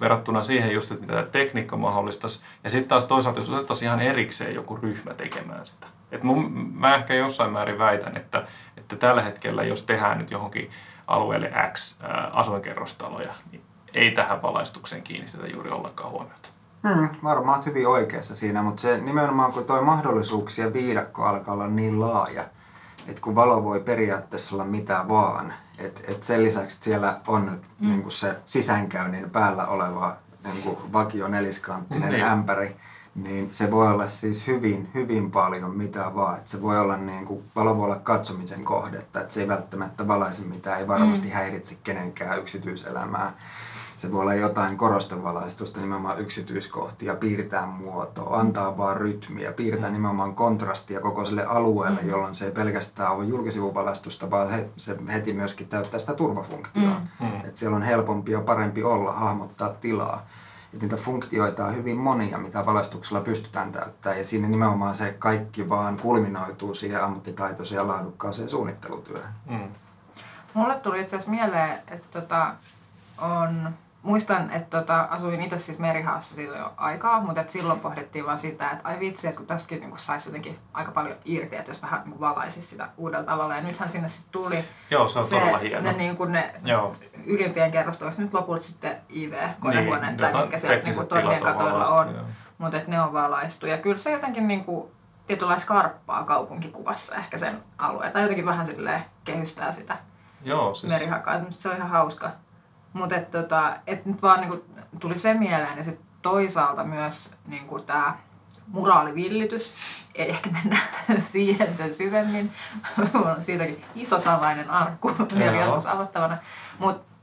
verrattuna siihen just, että mitä tekniikka mahdollistaisi. Ja sitten taas toisaalta, jos otettaisiin ihan erikseen joku ryhmä tekemään sitä. Et mun, mä ehkä jossain määrin väitän, että, että tällä hetkellä, jos tehdään nyt johonkin alueelle X asuinkerrostaloja, niin ei tähän valaistukseen kiinnitetä juuri ollenkaan huomiota. Hmm, varmaan olet hyvin oikeassa siinä, mutta se nimenomaan kun tuo mahdollisuuksien viidakko alkaa olla niin laaja, että kun valo voi periaatteessa olla mitä vaan, että et sen lisäksi että siellä on nyt mm. niin se sisäänkäynnin päällä oleva niin vakio neliskanttinen mm, ämpäri, niin se voi olla siis hyvin, hyvin paljon mitä vaan. Että se voi olla niin kuin, valo voi olla katsomisen kohdetta, että se ei välttämättä valaise mitään, ei varmasti mm. häiritse kenenkään yksityiselämää. Se voi olla jotain korostevalaistusta, nimenomaan yksityiskohtia, piirtää muotoa, antaa vaan rytmiä, piirtää mm. nimenomaan kontrastia koko sille alueelle, mm. jolloin se ei pelkästään ole julkisivuvalaistusta, vaan he, se heti myöskin täyttää sitä turvafunktioa. Mm. Mm. Että siellä on helpompi ja parempi olla, hahmottaa tilaa. Et niitä funktioita on hyvin monia, mitä valaistuksella pystytään täyttämään. Ja siinä nimenomaan se kaikki vaan kulminoituu siihen ammattitaitoiseen ja laadukkaaseen suunnittelutyöhön. Mm. Mulle tuli itse asiassa mieleen, että tota, on muistan, että tota, asuin itse siis Merihaassa silloin jo aikaa, mutta et silloin pohdittiin vaan sitä, että ai vitsi, että kun tästäkin niin saisi jotenkin aika paljon irti, että jos vähän niin valaisisi sitä uudella tavalla. Ja nythän sinne sitten tuli Joo, se on se, todella hieno. ne, niin kuin ne Joo. ylimpien kerrostoissa nyt lopulta sitten IV-konehuoneet, niin, tai mitkä siellä niin tornien katoilla on. Mutta ne on valaistu. Ja kyllä se jotenkin niin kuin, tietynlaista skarppaa kaupunkikuvassa ehkä sen alueen. Tai jotenkin vähän silleen kehystää sitä Joo, siis... merihakaa. Se on ihan hauska. Mutta et, tota, et nyt vaan niinku, tuli se mieleen ja sitten toisaalta myös niinku, tämä moraalivillitys, ei ehkä mennä siihen sen syvemmin, on siitäkin iso salainen arkku vielä joskus avattavana, mutta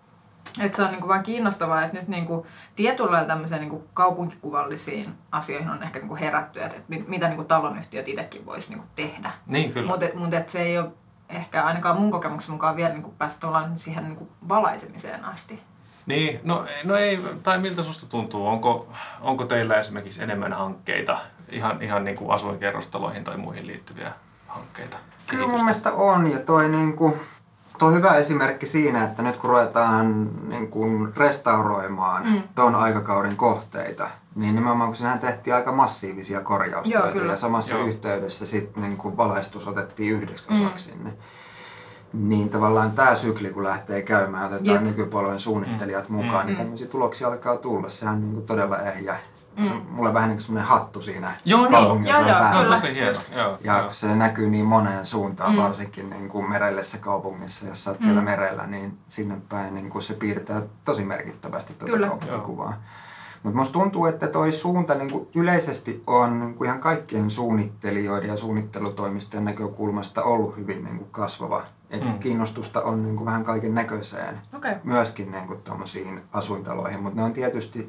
et se on niinku vaan kiinnostavaa, että nyt niinku tietyllä lailla tämmöiseen niinku kaupunkikuvallisiin asioihin on ehkä niinku herätty, että et mitä niinku talonyhtiöt itsekin voisi niinku tehdä. Niin, kyllä. Mutta mut, se ei ole ehkä ainakaan mun kokemuksen mukaan vielä niinku päästä siihen niinku valaisemiseen asti. Niin, no, no ei, tai miltä susta tuntuu? Onko, onko teillä esimerkiksi enemmän hankkeita, ihan, ihan niin kuin asuinkerrostaloihin tai muihin liittyviä hankkeita? Kyllä mun mielestä on, ja toi, niin kuin, toi on hyvä esimerkki siinä, että nyt kun ruvetaan niin kuin restauroimaan mm. ton aikakauden kohteita, niin nimenomaan kun sinähän tehtiin aika massiivisia korjaustöitä, Joo, ja samassa Joo. yhteydessä sitten niin kuin valaistus otettiin yhdeksi osaksi mm. sinne niin tavallaan tämä sykli, kun lähtee käymään, otetaan Jep. nykypolven suunnittelijat mm. mukaan, niin mm. niin tämmöisiä tuloksia alkaa tulla. Sehän on niin kuin todella ehjä. Mm. Se on mulle vähän niin kuin semmoinen hattu siinä joo, kaupungissa joo, joo, on tosi hieno. Joo, ja joo. kun se näkyy niin moneen suuntaan, mm. varsinkin niin kuin merellisessä kaupungissa, jos olet mm. siellä merellä, niin sinne päin niin kuin se piirtää tosi merkittävästi tuota kaupunkikuvaa. Mutta musta tuntuu, että toi suunta niin kuin yleisesti on niin kuin ihan kaikkien suunnittelijoiden ja suunnittelutoimistojen näkökulmasta ollut hyvin niin kuin kasvava. Et mm. kiinnostusta on niin kuin vähän kaiken näköiseen, okay. myöskin niin kuin asuintaloihin, mutta ne on tietysti,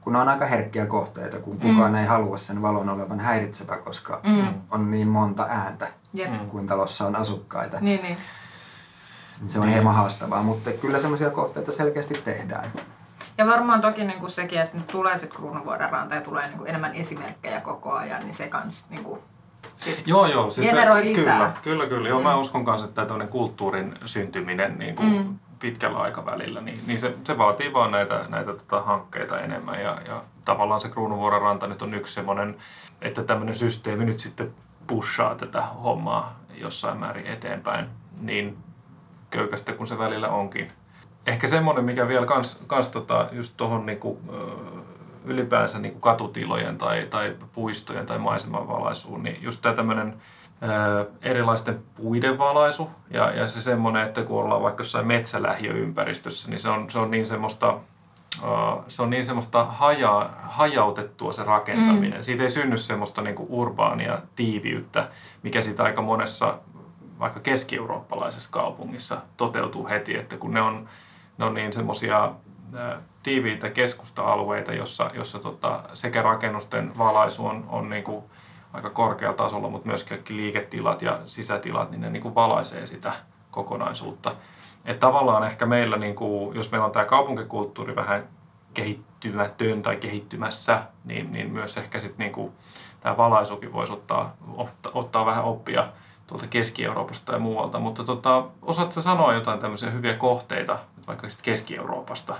kun ne on aika herkkiä kohteita, kun mm. kukaan ei halua sen valon olevan häiritsevä, koska mm. on niin monta ääntä, yep. kuin talossa on asukkaita. Niin, niin. Se on hieman haastavaa, mutta kyllä semmoisia kohteita selkeästi tehdään. Ja varmaan toki niin kuin sekin, että nyt tulee sitten Kruunuvuoden ranta ja tulee niin kuin enemmän esimerkkejä koko ajan, niin se kans niin kuin Joo, joo. Siis generoi se, lisää. Kyllä, kyllä. kyllä. Joo, mm. mä uskon kanssa, että tämmöinen kulttuurin syntyminen niin kuin mm. pitkällä aikavälillä, niin, niin se, se vaatii vaan näitä, näitä tota, hankkeita enemmän. Ja, ja tavallaan se Kruunuvuoren ranta nyt on yksi semmoinen, että tämmöinen systeemi nyt sitten pushaa tätä hommaa jossain määrin eteenpäin, niin köykästä kuin se välillä onkin ehkä semmoinen, mikä vielä kans, kans tota, just tuohon niinku, ylipäänsä niinku katutilojen tai, tai puistojen tai maiseman valaisuun, niin just tämä tämmöinen erilaisten puiden valaisu ja, ja se semmoinen, että kun ollaan vaikka jossain metsälähiöympäristössä, niin se on, se on niin semmoista se on niin semmoista haja, hajautettua se rakentaminen. Mm. Siitä ei synny semmoista niinku urbaania tiiviyttä, mikä siitä aika monessa vaikka keski-eurooppalaisessa kaupungissa toteutuu heti, että kun ne on ne on niin semmoisia tiiviitä keskusta-alueita, jossa, jossa tota, sekä rakennusten valaisu on, on niin kuin aika korkealla tasolla, mutta myös kaikki liiketilat ja sisätilat, niin ne niin kuin valaisee sitä kokonaisuutta. Et tavallaan ehkä meillä, niin kuin, jos meillä on tämä kaupunkikulttuuri vähän kehittymätön tai kehittymässä, niin, niin myös ehkä sit niin kuin, tämä valaisukin voisi ottaa, ottaa, ottaa vähän oppia tuolta Keski-Euroopasta ja muualta. Mutta tota, osaatko sanoa jotain tämmöisiä hyviä kohteita, vaikka Keski-Euroopasta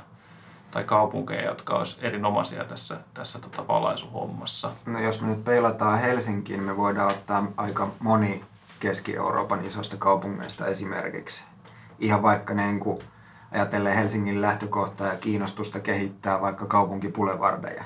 tai kaupunkeja, jotka olisi erinomaisia tässä, tässä tota valaisuhommassa? No jos me nyt peilataan Helsinkiin, me voidaan ottaa aika moni Keski-Euroopan isosta kaupungeista esimerkiksi. Ihan vaikka niin kuin ajatellen Helsingin lähtökohtaa ja kiinnostusta kehittää vaikka kaupunkipulevardeja.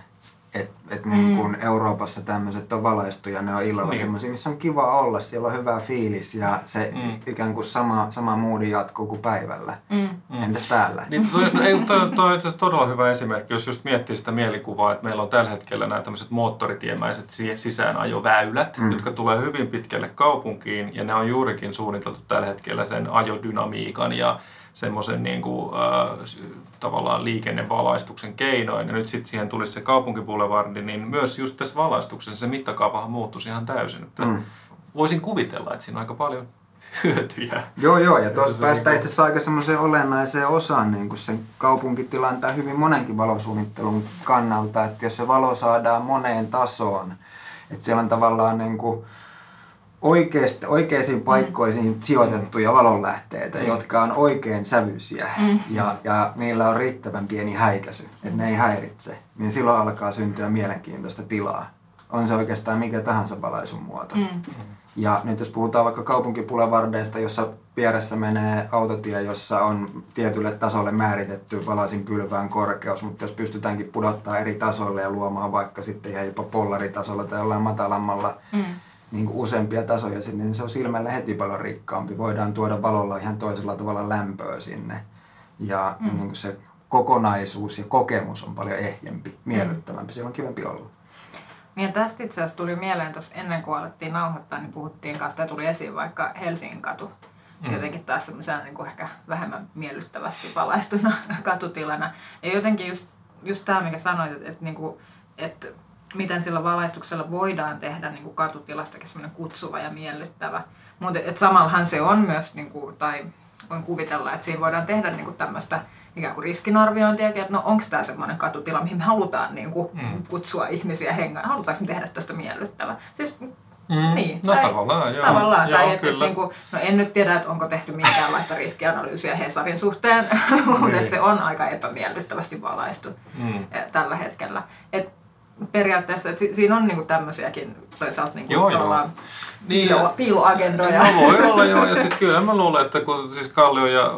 Et, et niin kun Euroopassa tämmöiset on valaistu ja ne on illalla Niin. semmoisia, missä on kiva olla, siellä on hyvä fiilis ja se Mm. mm. ikään kuin sama, sama moodi jatkuu kuin päivällä. Mm. Mm. Entäs täällä? Niin, toi, no, ei, toi, toi on itse asiassa todella hyvä esimerkki, jos just miettii sitä mielikuvaa, että meillä on tällä hetkellä nämä tämmöiset moottoritiemäiset si- sisäänajoväylät, mm. Mm. jotka tulee hyvin pitkälle kaupunkiin, ja ne on juurikin suunniteltu tällä hetkellä sen ajodynamiikan ja semmoisen niin kuin, äh, tavallaan liikennevalaistuksen keinoin. Ja nyt sitten siihen tulisi se kaupunkipulevardi, niin myös just tässä valaistuksen se mittakaavahan muuttuisi ihan täysin. Että Mm. Voisin kuvitella, että siinä on aika paljon hyötyjä. Joo, joo, ja tuossa päästään niinku- itse asiassa aika semmoiseen olennaiseen osaan niin kuin sen kaupunkitilan tai hyvin monenkin valosuunnittelun kannalta, että jos se valo saadaan moneen tasoon, että siellä on tavallaan niin kuin oikeasti, oikeisiin paikkoihin sijoitettuja valonlähteitä, Mm. jotka on oikein sävyisiä ja, ja niillä on riittävän pieni häikäisy, että ne ei häiritse, niin silloin alkaa syntyä mielenkiintoista tilaa. On se oikeastaan mikä tahansa valaisun muoto. Mm. Ja nyt jos puhutaan vaikka kaupunkipulevardeista, jossa vieressä menee autotie, jossa on tietylle tasolle määritetty valaisin pylvään korkeus, mutta jos pystytäänkin pudottaa eri tasoille ja luomaan vaikka sitten ihan jopa pollaritasolla tai jollain matalammalla Mm. Niin kuin useampia tasoja sinne, niin se on silmälle heti paljon rikkaampi. Voidaan tuoda valolla ihan toisella tavalla lämpöä sinne. Ja mm. niin kuin se kokonaisuus ja kokemus on paljon ehjempi, miellyttävämpi. Siellä on kivempi olla. Niin ja tästä itse asiassa tuli mieleen tuossa ennen kuin alettiin nauhoittaa, niin puhuttiin kanssa, tai tuli esiin vaikka Helsingin katu. Mm. Jotenkin taas semmoisena niin kuin ehkä vähemmän miellyttävästi valaistuna katutilana. Ja jotenkin just, just tämä, mikä sanoit, että, että, niin kuin, että miten sillä valaistuksella voidaan tehdä niin kuin katutilastakin semmoinen kutsuva ja miellyttävä. Mutta et samallahan se on myös, niin kuin, tai voin kuvitella, että siinä voidaan tehdä niin kuin tämmöistä ikään kuin riskinarviointiakin, että no onko tämä semmoinen katutila, mihin me halutaan niin kuin, Mm. kutsua ihmisiä hengaan, halutaanko me tehdä tästä miellyttävä. Siis, Mm. Niin, No tai- tavallaan, joo. Tavallaan, joo, tai et, et, kyllä. niin kuin, no en nyt tiedä, että onko tehty minkäänlaista riskianalyysiä Hesarin suhteen, mutta Niin. se on aika epämiellyttävästi valaistu Mm. eh, tällä hetkellä. Et periaatteessa, et si- siinä on niinku tämmöisiäkin toisaalta niinku Joo, joo. Niin, piilo, ja- piiloagendoja. No voi olla joo, ja siis kyllä mä luulen, että kun siis Kallio ja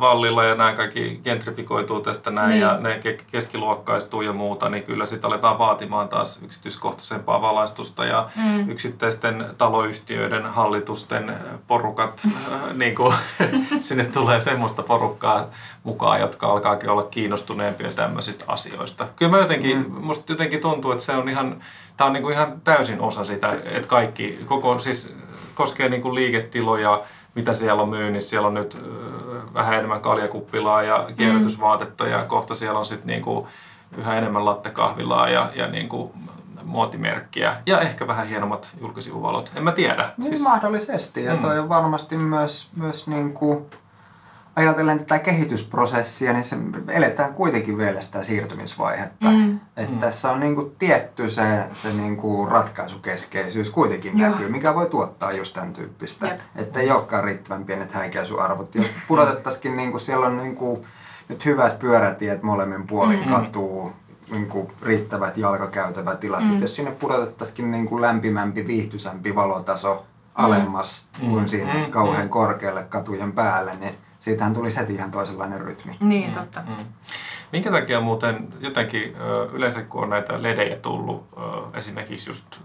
Vallilla ja nämä kaikki gentrifikoituu tästä näin Niin. ja ne ke- keskiluokkaistuu ja muuta, niin kyllä sitten aletaan vaatimaan taas yksityiskohtaisempaa valaistusta ja Mm. yksittäisten taloyhtiöiden hallitusten porukat, niin kuin, sinne tulee semmoista porukkaa mukaan, jotka alkaakin olla kiinnostuneempia tämmöisistä asioista. Kyllä mä jotenkin, mm. musta jotenkin tuntuu, että se on ihan, tää on niinku ihan täysin osa sitä, että kaikki, koko, siis koskee niinku liiketiloja, mitä siellä on myynnissä. Siellä on nyt vähän enemmän kaljakuppilaa ja kierrätysvaatetta ja kohta siellä on sitten niinku yhä enemmän lattekahvilaa ja, ja niinku muotimerkkiä ja ehkä vähän hienommat julkisivuvalot. En mä tiedä. Niin siis, mahdollisesti. Ja toi on varmasti myös, myös niin kuin, ajatellen tätä kehitysprosessia, niin se eletään kuitenkin vielä sitä siirtymisvaihetta. Mm. Että Mm. tässä on niin kuin tietty se, se niin kuin ratkaisukeskeisyys kuitenkin Joo. näkyy, mikä voi tuottaa just tämän tyyppistä. Jep. Että ei olekaan riittävän pienet häikäisyarvot. Jos pudotettaisikin, niin kuin siellä on niin kuin, nyt hyvät pyörätiet molemmin puolin Mm. katuu, niin kuin riittävät jalkakäytävätilat. Mm. Mm. Jos sinne pudotettaisikin niin kuin lämpimämpi, viihtyisämpi valotaso alemmas Mm. kuin sinne Mm. kauhean Mm. korkealle katujen päälle, niin siitähän tuli heti ihan toisenlainen rytmi. Niin, totta. Mm. Minkä takia muuten jotenkin yleensä kun on näitä ledejä tullut esimerkiksi just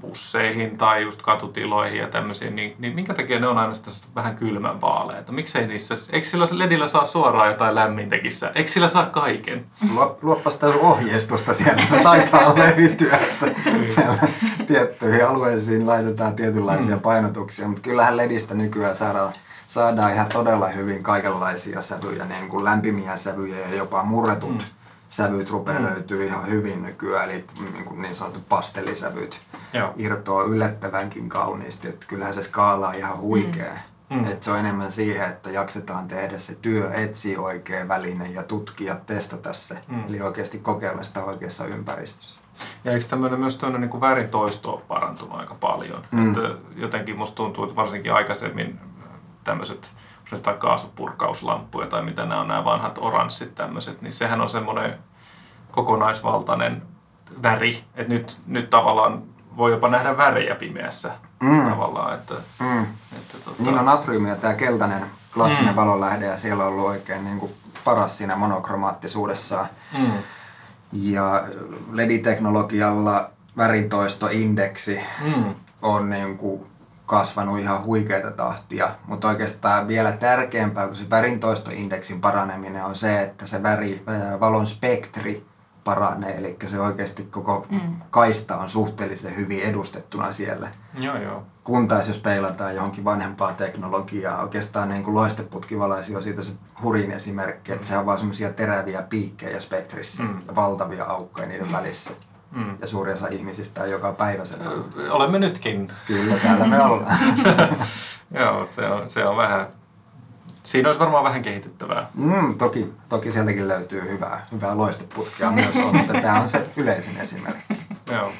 busseihin tai just katutiloihin ja tämmöisiin, niin, niin minkä takia ne on aina sitä vähän kylmän vaaleita? Miksei niissä, eikö sillä ledillä saa suoraan jotain lämmintäkissä? Eikö sillä saa kaiken? Luo- Luoppa sitä ohjeistusta siellä, se taitaa löytyä, että siellä tiettyihin alueisiin laitetaan tietynlaisia painotuksia, mutta kyllähän ledistä nykyään saadaan, saadaan ihan todella hyvin kaikenlaisia sävyjä, niin kuin lämpimiä sävyjä ja jopa murretut Mm. sävyt rupeaa Mm. löytyy ihan hyvin nykyään, eli niin, kuin niin sanotut pastellisävyt Joo. irtoaa yllättävänkin kauniisti, että kyllähän se skaala on ihan huikea. Mm. Et se on enemmän siihen, että jaksetaan tehdä se työ, etsiä oikea väline ja tutkia, testata se. Mm. Eli oikeasti kokeilla sitä oikeassa ympäristössä. Ja eikö tämmöinen myös tämmöinen niin värin toisto ole parantunut aika paljon? Mm. Että jotenkin musta tuntuu, että varsinkin aikaisemmin tämmöiset jotain kaasupurkauslampuja tai mitä nämä on nämä vanhat oranssit tämmöiset, niin sehän on semmoinen kokonaisvaltainen väri. Että nyt, nyt tavallaan voi jopa nähdä värejä pimeässä Mm. tavallaan. Että, Mm. että tota, Niin on natriumia, tämä keltainen klassinen Mm. mm. valonlähde ja siellä on ollut oikein niin kuin paras siinä monokromaattisuudessaan. Mm. Ja LED-teknologialla värintoistoindeksi Mm. on niin kuin kasvanut ihan huikeita tahtia, mutta oikeastaan vielä tärkeämpää kuin se värintoistoindeksin paraneminen on se, että se väri, ää, valon spektri paranee, eli se oikeasti koko mm. kaista on suhteellisen hyvin edustettuna siellä. Joo, joo. Kun taas jos peilataan johonkin vanhempaa teknologiaa, oikeastaan niin kuin loisteputkivalaisi on siitä se hurin esimerkki, että se on vaan semmoisia teräviä piikkejä spektrissä Mm. ja valtavia aukkoja niiden välissä. Mm. Ja suurin osa ihmisistä on joka päivä sen Olemme nytkin. Kyllä, täällä me ollaan. Joo, se on, se on vähän... Siinä olisi varmaan vähän kehitettävää. Mm, toki, toki sieltäkin löytyy hyvää, hyvää loisteputkea myös on, mutta tämä on se yleisin esimerkki. Joo.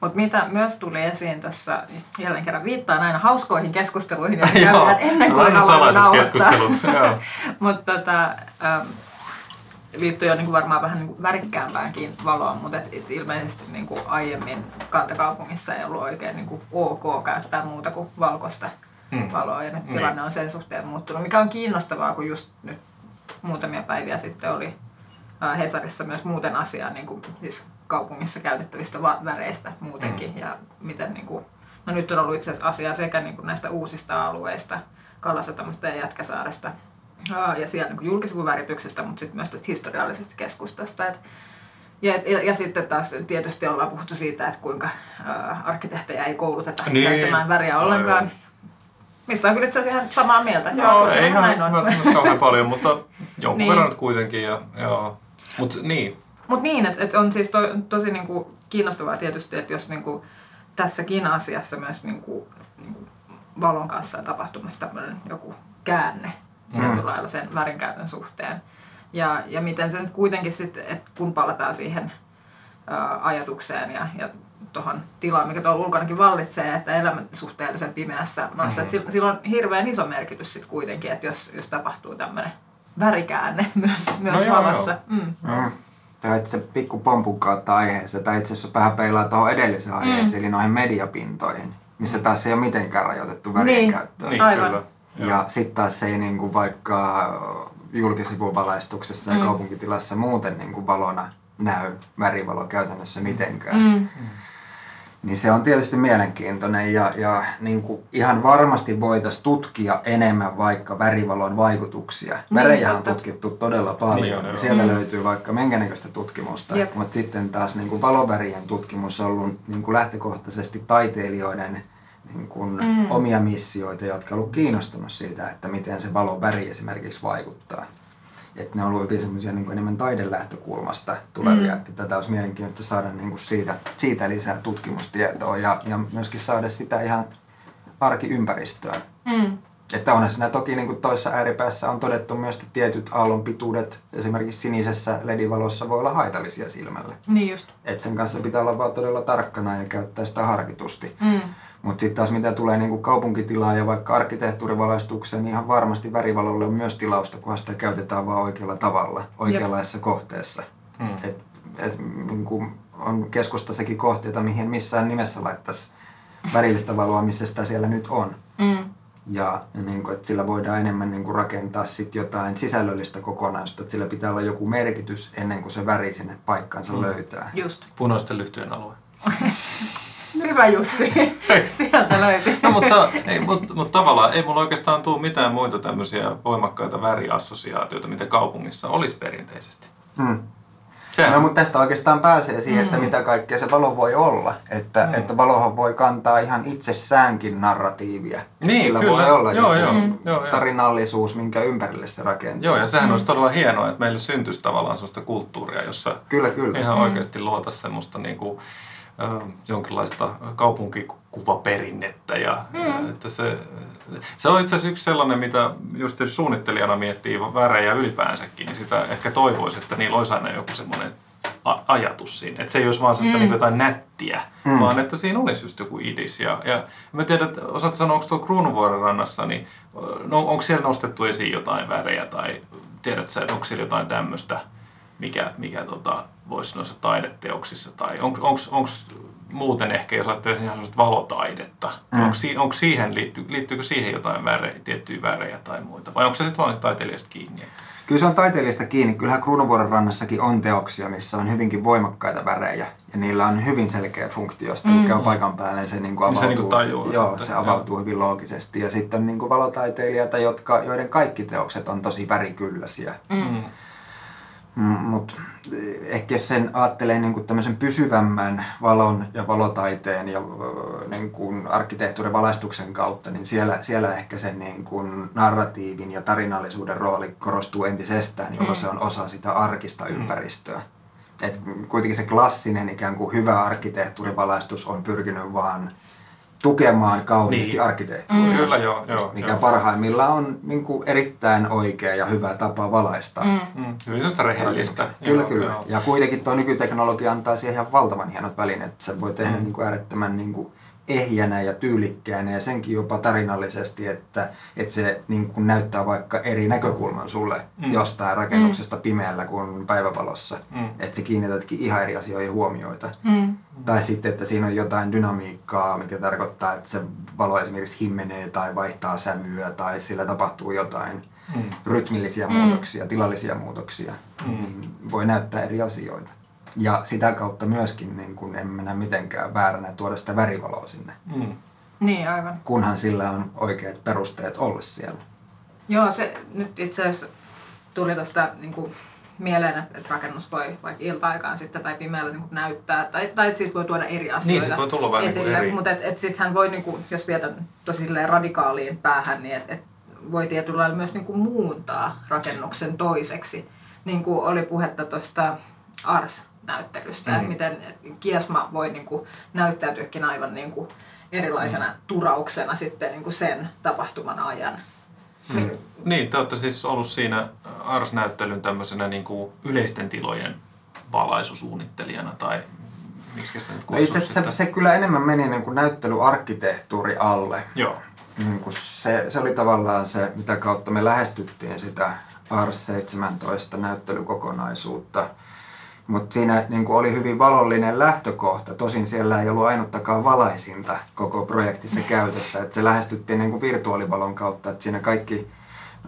Mutta mitä myös tuli esiin tässä, jälleen kerran viittaan aina hauskoihin keskusteluihin, joita käydään ennen kuin aina aloin salaiset keskustelut. Joo. Mutta tota, ähm, liittyy jo niin kuin varmaan vähän niin kuin värikkäämpäänkin valoon, mutta et, et ilmeisesti niin kuin aiemmin kantakaupungissa ei ollut oikein niin kuin ok käyttää muuta kuin valkoista Hmm. valoa ja nyt Niin. tilanne on sen suhteen muuttunut, mikä on kiinnostavaa, kun just nyt muutamia päiviä sitten oli Hesarissa myös muuten asiaa niin kuin, siis kaupungissa käytettävistä väreistä muutenkin Hmm. ja miten niin kuin, no nyt on ollut itse asiassa asiaa sekä niin kuin näistä uusista alueista, Kallasatamasta ja Jätkäsaaresta Aa, ja siellä niin julkisivuvärityksestä, mutta sitten myös historiallisesta keskustasta. Et, ja, ja, ja sitten taas tietysti ollaan puhuttu siitä, että kuinka ää, arkkitehtejä ei kouluteta Niin. käyttämään väriä Aivan. ollenkaan. Mistä on kyllä itse asiassa ihan samaa mieltä. Joo, kyllä se ei ihan välttämättä kauhean paljon, mutta jonkun Niin. verran kuitenkin. Ja, joo. Mut niin, Mutta niin, että et on siis to, tosi niinku kiinnostavaa tietysti, että jos niinku tässäkin asiassa myös niinku, niinku valon kanssa on tapahtumassa tämmöinen joku käänne. Tietyllä lailla sen värinkäytön suhteen. Ja, ja miten se nyt kuitenkin sitten, että kun palataan siihen ää, ajatukseen ja, ja tuohon tilaan, mikä tuolla ulkonakin vallitsee, että elämä suhteellisen pimeässä maassa, Mm. että sillä, sillä on hirveän iso merkitys sitten kuitenkin, että jos, jos tapahtuu tämmöinen värikäänne myös, myös No joo, valossa. joo. Mm. Mm. Tämä itse pikku pompun kautta aiheeseen, tai itse asiassa vähän peilaa tuohon edelliseen aiheeseen, Mm. eli noihin mediapintoihin, missä taas ei ole mitenkään rajoitettu värien Niin. käyttöön. niin Aivan. kyllä. Joo. Ja sitten taas se ei niin kuin vaikka julkisivuvalaistuksessa ja Mm. kaupunkitilassa muuten niin kuin valona näy värivalo käytännössä mitenkään. Mm. Niin se on tietysti mielenkiintoinen ja, ja niin kuin ihan varmasti voitaisiin tutkia enemmän vaikka värivalon vaikutuksia. Niin, Värejä on tutkittu todella paljon Niin on, ja sieltä Mm. löytyy vaikka minkä näköistä tutkimusta. Jep. Mutta sitten taas niin kuin valovärien tutkimus on ollut niin kuin lähtökohtaisesti taiteilijoiden niin kuin Mm. omia missioita, jotka on ollut kiinnostunut siitä, että miten se valon väri esimerkiksi vaikuttaa. Että ne on ollut hyvin semmoisia niin enemmän taidelähtökulmasta tulevia, Mm. että tätä olisi mielenkiintoista saada niin kuin siitä, siitä lisää tutkimustietoa ja, ja myöskin saada sitä ihan arkiympäristöön. Mm. Että onhan siinä toki niin kuin toisessa ääripäässä on todettu myös, että tietyt aallonpituudet esimerkiksi sinisessä ledivalossa voi olla haitallisia silmälle. Niin just. Et sen kanssa pitää olla vaan todella tarkkana ja käyttää sitä harkitusti. Mm. Mutta sitten taas mitä tulee niinku kaupunkitilaa ja vaikka arkkitehtuurivalaistukseen, niin ihan varmasti värivalolle on myös tilausta, kunhan sitä käytetään vaan oikealla tavalla, oikeanlaisessa kohteessa. Mm. Et, es, niinku, on keskustassakin kohteita, mihin missään nimessä laittaisi värillistä valoa, missä sitä siellä nyt on. Mm. Ja, ja niin kuin, että sillä voidaan enemmän niin kuin rakentaa sit jotain sisällöllistä kokonaisuutta, että sillä pitää olla joku merkitys ennen kuin se väri sinne paikkaansa Mm. löytää. Just. Punaisten lyhtyjen alue. Hyvä Jussi. Sieltä löytyi. No mutta, ei, mutta, mutta tavallaan ei mulla oikeastaan tule mitään muita tämmöisiä voimakkaita väriassosiaatioita, mitä kaupungissa olisi perinteisesti. Hmm. Sehän, No, mutta tästä oikeastaan pääsee siihen, Mm. että mitä kaikkea se valo voi olla. Että, Mm. että valohan voi kantaa ihan itsessäänkin narratiivia. Niin, Sillä kyllä. voi olla Joo, joku joo. Mm. Joo, tarinallisuus, minkä ympärille se rakentuu. Joo, ja sehän olisi todella hienoa, että meille syntyisi tavallaan sellaista kulttuuria, jossa Kyllä, kyllä. ihan oikeasti luota semmoista niin kuin, jonkinlaista kaupunkikuvaperinnettä. Ja, mm. että se, se on itse asiassa yksi sellainen, mitä just jos suunnittelijana miettii värejä ylipäänsäkin, niin sitä ehkä toivoisi, että niillä olisi aina joku semmoinen ajatus siinä. Että se ei olisi vaan sellaista mm. niin jotain nättiä, Mm. vaan että siinä olisi just joku idis. Ja, ja mä tiedän, että osaat sanoa, onko tuolla Kruununvuoren rannassa, niin no, onko siellä nostettu esiin jotain värejä tai tiedät sä, että onko siellä jotain tämmöistä, mikä, mikä tota, voisi noissa taideteoksissa tai onko muuten ehkä, jos ajattelee ihan sellaista valotaidetta, mm. onko, si- onko siihen, liitty, liittyykö siihen jotain värejä, tiettyjä värejä tai muita, vai onko se sitten vain taiteilijasta kiinni? Kyllä se on taiteilijasta kiinni. Kyllähän Kruunuvuoren rannassakin on teoksia, missä on hyvinkin voimakkaita värejä. Ja niillä on hyvin selkeä funktio. Sitten kun käy paikan päälle, niin se, niin kuin Niin se avautuu, niin kuin tajuu, joo, se avautuu hyvin loogisesti. Ja sitten on niin kuin valotaiteilijoita, jotka, joiden kaikki teokset on tosi värikylläisiä. Mm. Mutta ehkä jos sen ajattelee niin kuin tämmöisen pysyvämmän valon ja valotaiteen ja niin kuin arkkitehtuurin valaistuksen kautta, niin siellä, siellä ehkä sen niin kuin narratiivin ja tarinallisuuden rooli korostuu entisestään, jolloin se on osa sitä arkista ympäristöä. Et kuitenkin se klassinen ikään kuin hyvä arkkitehtuurivalaistus on pyrkinyt vaan tukemaan kauniisti Niin. arkkitehtuuria Kyllä, joo. joo mikä joo. parhaimmillaan on niin kuin erittäin oikea ja hyvä tapa valaista. Mm. Mm, hyvin rehellistä. Kyllä, Joo, kyllä. joo. Ja kuitenkin tuo nykyteknologia antaa siihen ihan valtavan hienot välineet. että Se voi tehdä mm. niin kuin äärettömän niin kuin ehjänä ja tyylikkäänä ja senkin jopa tarinallisesti, että, että se niin kuin näyttää vaikka eri näkökulman sulle mm. jostain rakennuksesta mm. pimeällä kuin päivävalossa. Mm. Että se kiinnitätkin ihan eri asioihin huomioita. Mm. Tai sitten, että siinä on jotain dynamiikkaa, mikä tarkoittaa, että se valo esimerkiksi himmenee tai vaihtaa sävyä tai sillä tapahtuu jotain Mm. rytmillisiä muutoksia, tilallisia muutoksia. Niin voi näyttää eri asioita. Ja sitä kautta myöskin niin kun emme näe mitenkään vääränä tuoda sitä värivaloa sinne, Mm. Niin, aivan. kunhan sillä on oikeat perusteet olla siellä. Joo, se nyt itse asiassa tuli tästä niin kuin, mieleen, että, että rakennus voi vaikka ilta-aikaan sitten tai pimeällä niin näyttää, tai, tai että siitä voi tuoda eri asioita siitä voi tulla vähän niin kuin esille, eri. mutta et, et sitten hän voi, niin kuin, jos vietän tosi radikaaliin päähän, niin et, et voi tietyllä lailla myös niin kuin, muuntaa rakennuksen toiseksi. Niin kuin oli puhetta tuosta Ars-näyttelystä, Mm. mm. miten kiasma voi niin kuin, näyttäytyäkin aivan niin kuin, erilaisena mm. turauksena sitten niin kuin sen tapahtuman ajan. Mm. Niin, te olette siis ollut siinä Ars-näyttelyn tämmöisenä niin kuin yleisten tilojen valaisusuunnittelijana tai miksi sitä nyt No itse asiassa se, se kyllä enemmän meni niin kuin näyttelyarkkitehtuuri alle. Joo. Niin kuin se, se oli tavallaan se, mitä kautta me lähestyttiin sitä Ars 17 näyttelykokonaisuutta. Mutta siinä niin kuin oli hyvin valollinen lähtökohta. Tosin siellä ei ollut ainuttakaan valaisinta koko projektissa käytössä. Et se lähestyttiin niin kuin virtuaalivalon kautta. Et siinä kaikki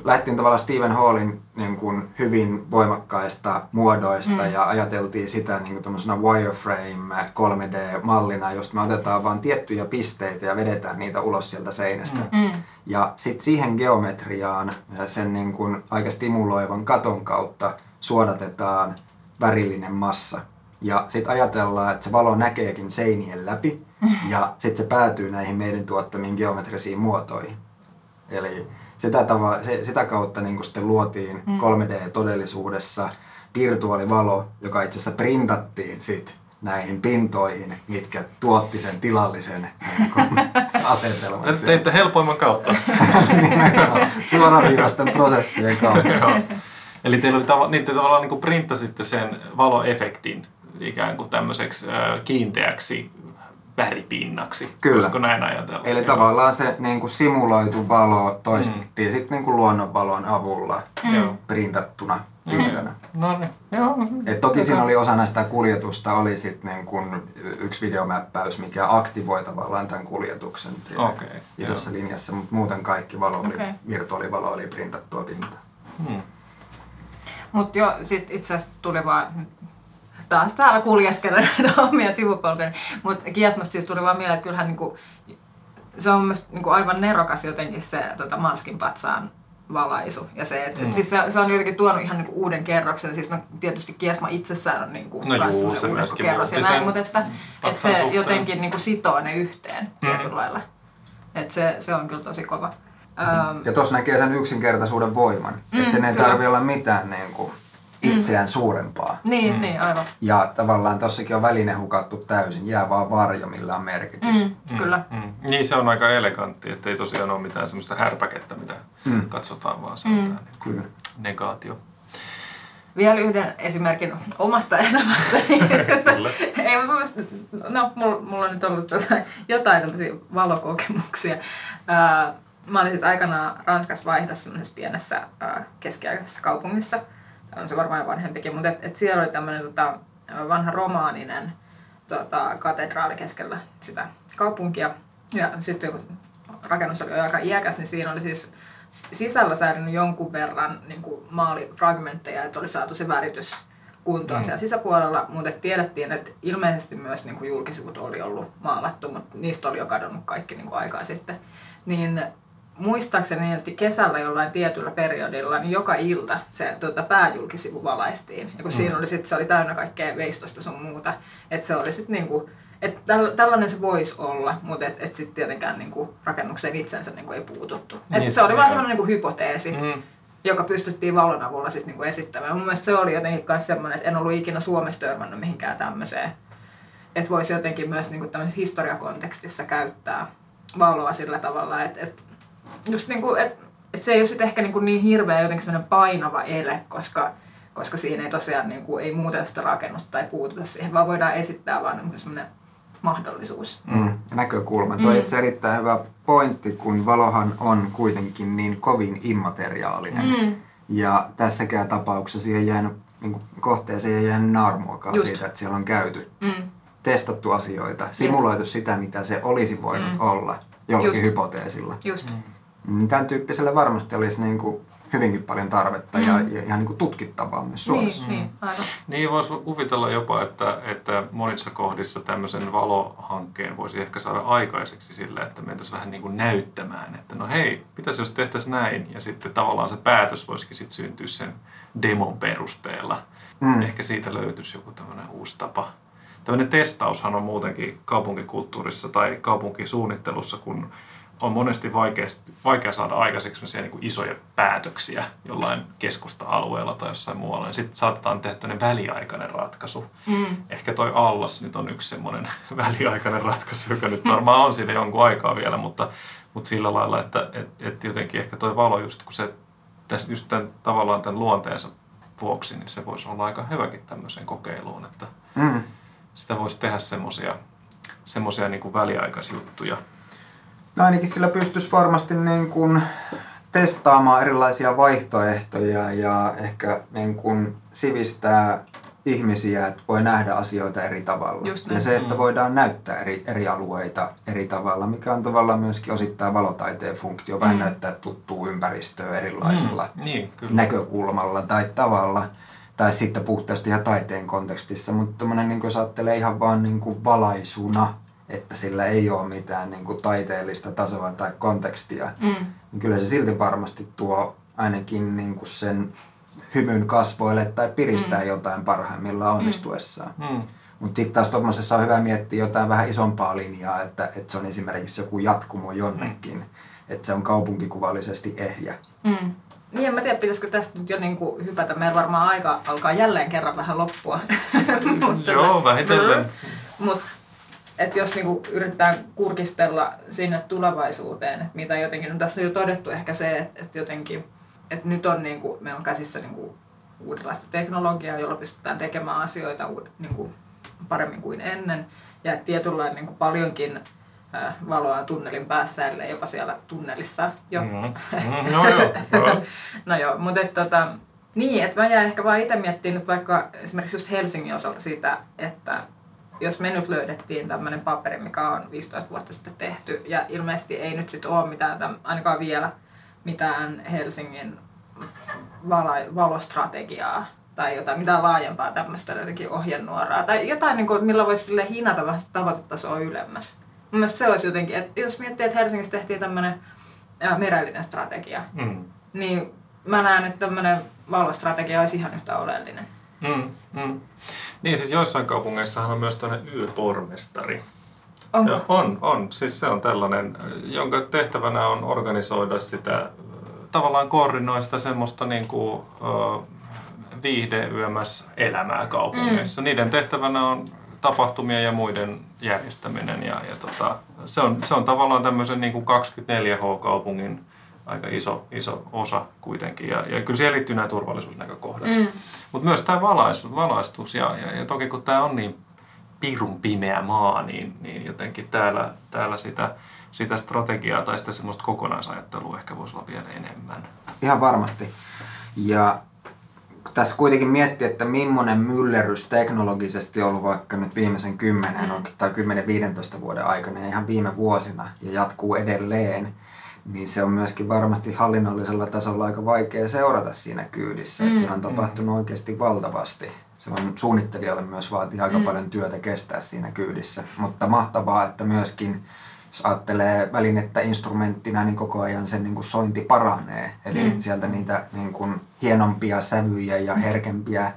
lähdettiin tavallaan Stephen Hallin niin kuin hyvin voimakkaista muodoista mm. ja ajateltiin sitä niin kuin wireframe 3D-mallina, josta me otetaan vain tiettyjä pisteitä ja vedetään niitä ulos sieltä seinästä. Mm. Ja sitten siihen geometriaan sen niin kuin aika stimuloivan katon kautta suodatetaan värillinen massa. Ja sitten ajatellaan, että se valo näkeekin seinien läpi ja sitten se päätyy näihin meidän tuottamiin geometrisiin muotoihin. Eli sitä, tava, se, sitä kautta niin sitten luotiin mm. 3D-todellisuudessa virtuaalivalo, joka itse asiassa printattiin sit näihin pintoihin, mitkä tuotti sen tilallisen niin kuin, asetelman. Te teitte helpoimman kautta. Suoraviivaisten prosessien kautta. Joo. Eli teillä oli tava, niin te tavallaan niin kuin printtasitte sen valoefektin ikään kuin tämmöiseksi ö, kiinteäksi väripinnaksi. Kyllä. Voisiko näin ajatella? Eli Joo. tavallaan se niin kuin simuloitu valo toistettiin mm. sitten niin kuin luonnonvalon avulla Joo. printattuna pintana. No niin, joo. Et toki siinä oli osana sitä kuljetusta oli sit niin kun yksi videomäppäys, mikä aktivoi tavallaan tämän kuljetuksen siinä Okei, isossa linjassa, mutta muuten kaikki valo oli, Okei. virtuaalivalo oli printattua pintaa. Hmm. Mutta jo sit itse asiassa tuli vaan taas täällä kuljeskella näitä omia sivupolkuja. Mutta Kiasmasta siis tuli vaan mieleen, että kyllähän niinku, se on myös niinku aivan nerokas jotenkin se tota Marskin patsaan valaisu. Ja se, et, Mm. siis se, se, on jotenkin tuonut ihan niinku uuden kerroksen. Siis no, tietysti Kiasma itsessään on niinku No juu, se uuden kerros ja näin, mutta että, et se suhteen. jotenkin niinku sitoo ne yhteen Mm. tietyllä lailla. Et se, se on kyllä tosi kova. Ähm, Ja tuossa näkee sen yksinkertaisuuden voiman, mm, että sen ei tarvitse olla mitään niin kuin itseään mm. suurempaa. niin, mm. niin, aivan. Ja tavallaan tossakin on väline hukattu täysin, jää vaan varjo, millä on merkitys. Mm, mm. Kyllä. Mm. Niin se on aika elegantti, että ei tosiaan ole mitään semmoista härpäkettä, mitä Mm. katsotaan, vaan se on Mm. niin Kyllä. negaatio. Vielä yhden esimerkin omasta elämästäni. Kyllä. Ei, no, mulla, mulla on nyt ollut tota, jotain tämmöisiä valokokemuksia. Ää, mä olin siis aikanaan Ranskassa vaihdossa semmoisessa pienessä ää, keskiaikaisessa kaupungissa. On se varmaan jo vanhempikin, mutta et, et siellä oli tämmöinen tota, vanha romaaninen tota, katedraali keskellä sitä kaupunkia. Ja sitten kun rakennus oli aika iäkäs, niin siinä oli siis sisällä säilynyt jonkun verran niin kuin maalifragmentteja, että oli saatu se väritys kuntoon mm. siellä sisäpuolella, mutta tiedettiin, että ilmeisesti myös niin kuin julkisivut oli ollut maalattu, mutta niistä oli jo kadonnut kaikki niin kuin aikaa sitten. Niin muistaakseni, että kesällä jollain tietyllä periodilla, niin joka ilta se tuota, pääjulkisivu valaistiin. Ja kun mm. siinä oli sit, se oli täynnä kaikkea veistosta sun muuta. Että se oli sitten niinku, että tällainen se voisi olla, mutta et, et sitten tietenkään niinku rakennukseen itsensä niinku ei puututtu. Et niin, se oli vaan semmoinen niinku hypoteesi. Mm joka pystyttiin valon avulla sit niinku esittämään. Mun mielestä se oli jotenkin myös semmoinen, että en ollut ikinä Suomessa törmännyt mihinkään tämmöiseen. Että voisi jotenkin myös niinku historiakontekstissa käyttää valoa sillä tavalla, että, että just niinku, että, että se ei ole sitten ehkä niinku niin hirveä jotenkin semmoinen painava ele, koska, koska siinä ei tosiaan niinku, ei muuteta sitä rakennusta tai puututa siihen, vaan voidaan esittää vaan niinku semmoinen mahdollisuus. Mm, näkökulma. Tuo mm. itse erittäin hyvä pointti, kun valohan on kuitenkin niin kovin immateriaalinen. Mm. Ja tässäkään tapauksessa siihen jäänyt, niin kohteeseen ei jäänyt naarmuakaan Just. siitä, että siellä on käyty. Mm. Testattu asioita, simuloitu mm. sitä, mitä se olisi voinut mm. olla jollakin Just. hypoteesilla. Just. Mm. Tämän tyyppiselle varmasti olisi niin kuin hyvinkin paljon tarvetta mm. ja, ja ihan niin kuin tutkittavaa myös Suomessa. Niin, niin, aivan. niin voisi kuvitella jopa, että, että monissa kohdissa tämmöisen valohankkeen voisi ehkä saada aikaiseksi sillä, että mentäisiin vähän niin kuin näyttämään, että no hei, pitäisi jos tehtäisiin näin ja sitten tavallaan se päätös voisikin sitten syntyä sen demon perusteella. Mm. Ehkä siitä löytyisi joku tämmöinen uusi tapa. Tämmöinen testaushan on muutenkin kaupunkikulttuurissa tai kaupunkisuunnittelussa, kun on monesti vaikea, vaikea saada aikaiseksi niin kuin isoja päätöksiä jollain keskusta-alueella tai jossain muualla, niin sitten saatetaan tehdä tämmöinen väliaikainen ratkaisu. Mm. Ehkä toi allas nyt on yksi semmoinen väliaikainen ratkaisu, joka nyt varmaan on siinä jonkun aikaa vielä, mutta, mutta sillä lailla, että et, et jotenkin ehkä toi valo just kun se just tämän, tavallaan tämän luonteensa vuoksi, niin se voisi olla aika hyväkin tämmöiseen kokeiluun, että mm. sitä voisi tehdä semmoisia semmoisia niin väliaikaisjuttuja, No ainakin sillä pystyisi varmasti niin kuin testaamaan erilaisia vaihtoehtoja ja ehkä niin kuin sivistää ihmisiä, että voi nähdä asioita eri tavalla. Ja se, että mm. voidaan näyttää eri, eri alueita eri tavalla, mikä on tavallaan myöskin osittain valotaiteen funktio, vähän mm. näyttää tuttua ympäristöä erilaisilla mm. niin, kyllä. näkökulmalla tai tavalla. Tai sitten puhtaasti ihan taiteen kontekstissa, mutta niin jos ajattelee ihan vaan niin kuin valaisuna, että sillä ei ole mitään niin kuin taiteellista tasoa tai kontekstia, mm. niin kyllä se silti varmasti tuo ainakin niin kuin sen hymyn kasvoille tai piristää mm. jotain parhaimmillaan mm. onnistuessaan. Mm. Mutta sitten taas tuommoisessa on hyvä miettiä jotain vähän isompaa linjaa, että, että se on esimerkiksi joku jatkumo jonnekin, mm. että se on kaupunkikuvallisesti ehjä. Mm. Niin, en mä tiedä, pitäisikö tästä nyt jo niin kuin hypätä. Meillä varmaan aika alkaa jälleen kerran vähän loppua. Mutta, Joo, vähitellen. Mutta että jos niinku yrittää kurkistella sinne tulevaisuuteen, että mitä jotenkin, no tässä on jo todettu ehkä se, että, että jotenkin, että nyt on niinku, meillä on käsissä niinku uudenlaista teknologiaa, jolla pystytään tekemään asioita niinku paremmin kuin ennen, ja että tietynlainen niinku paljonkin valoa tunnelin päässä, ellei jopa siellä tunnelissa jo. Mm-hmm. Mm, no joo. no joo, mutta että tota, niin, että mä jäin ehkä vaan itse miettimään nyt vaikka esimerkiksi just Helsingin osalta sitä, että jos me nyt löydettiin tämmöinen paperi, mikä on 15 vuotta sitten tehty, ja ilmeisesti ei nyt sitten ole mitään, täm, ainakaan vielä mitään Helsingin vala- valostrategiaa tai jotain, mitään laajempaa tämmöistä jotenkin ohjenuoraa, tai jotain, niin kuin, millä voisi sille hinata vähän tavoitetasoa ylemmäs. Mun mielestä se olisi jotenkin, että jos miettii, että Helsingissä tehtiin tämmöinen merellinen strategia, mm. niin mä näen, että tämmöinen valostrategia olisi ihan yhtä oleellinen. Mm, mm. Niin siis joissain kaupungeissa on myös tämmöinen yöpormestari. Onko? Se on, on. Siis se on tällainen, jonka tehtävänä on organisoida sitä, tavallaan koordinoida sitä semmoista niin kuin, viihde elämää kaupungeissa. Mm. Niiden tehtävänä on tapahtumien ja muiden järjestäminen ja, ja tota, se, on, se on tavallaan tämmöisen niin kuin 24H-kaupungin aika iso, iso osa kuitenkin. Ja, ja kyllä siihen liittyy nämä turvallisuusnäkökohdat. Mm. Mutta myös tämä valaistus, valaistus ja, ja, ja toki kun tämä on niin pirun pimeä maa, niin, niin jotenkin täällä, täällä sitä, sitä strategiaa tai sitä semmoista kokonaisajattelua ehkä voisi olla vielä enemmän. Ihan varmasti. Ja tässä kuitenkin miettii, että millainen myllerys teknologisesti on ollut vaikka nyt viimeisen 10 tai 10-15 vuoden aikana ja ihan viime vuosina ja jatkuu edelleen, niin se on myöskin varmasti hallinnollisella tasolla aika vaikea seurata siinä kyydissä. Mm. Että siinä on tapahtunut oikeasti valtavasti. Se on suunnittelijalle myös vaatii aika mm. paljon työtä kestää siinä kyydissä. Mutta mahtavaa, että myöskin jos ajattelee välinettä instrumenttina, niin koko ajan sen niin kuin sointi paranee. Eli mm. sieltä niitä niin kuin hienompia sävyjä ja herkempiä,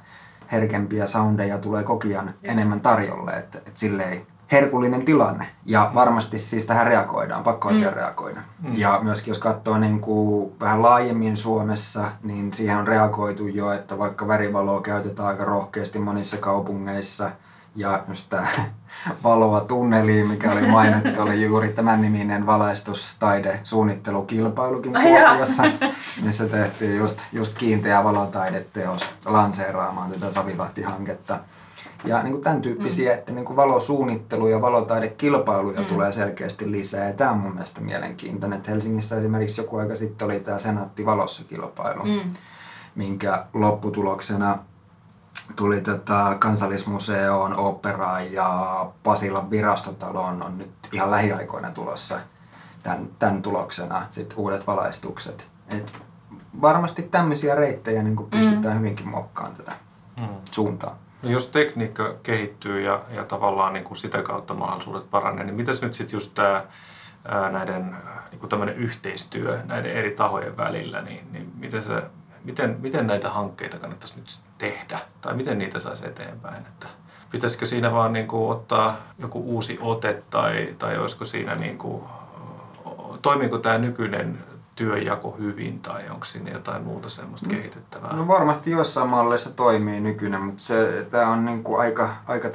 herkempiä soundeja tulee kokian enemmän tarjolle. Että et silleen herkullinen tilanne. Ja varmasti siis tähän reagoidaan, pakko mm. reagoida. Mm. Ja myöskin jos katsoo niin kuin vähän laajemmin Suomessa, niin siihen on reagoitu jo, että vaikka värivaloa käytetään aika rohkeasti monissa kaupungeissa – ja just tämä valoa tunneliin, mikä oli mainittu, oli juuri tämän niminen valaistustaide suunnittelukilpailukin Kuopiossa, missä tehtiin just, just kiinteä valotaideteos lanseeraamaan tätä Savilahti-hanketta. Ja niin kuin tämän tyyppisiä, mm. että niin kuin valosuunnittelu ja valotaidekilpailuja mm. tulee selkeästi lisää. Ja tämä on mun mielestä mielenkiintoinen. Että Helsingissä esimerkiksi joku aika sitten oli tämä Senaatti Valossa kilpailu, mm. minkä lopputuloksena tuli tätä kansallismuseoon, operaan ja Pasilan virastotaloon on nyt ihan lähiaikoina tulossa tämän, tämän tuloksena sit uudet valaistukset. Et varmasti tämmöisiä reittejä niin pystytään mm. hyvinkin muokkaamaan tätä mm. suuntaa. No jos tekniikka kehittyy ja, ja tavallaan niin kuin sitä kautta mahdollisuudet paranee, niin mitäs nyt sitten just tämä näiden niin kuin yhteistyö näiden eri tahojen välillä, niin, niin miten se miten, miten näitä hankkeita kannattaisi nyt tehdä tai miten niitä saisi eteenpäin. Että pitäisikö siinä vaan niin kuin ottaa joku uusi ote tai, tai olisiko siinä niin kuin, toimiiko tämä nykyinen työjako hyvin tai onko siinä jotain muuta semmoista mm. kehitettävää? No varmasti jossain mallissa toimii nykyinen, mutta se, tämä on niin kuin aika, aika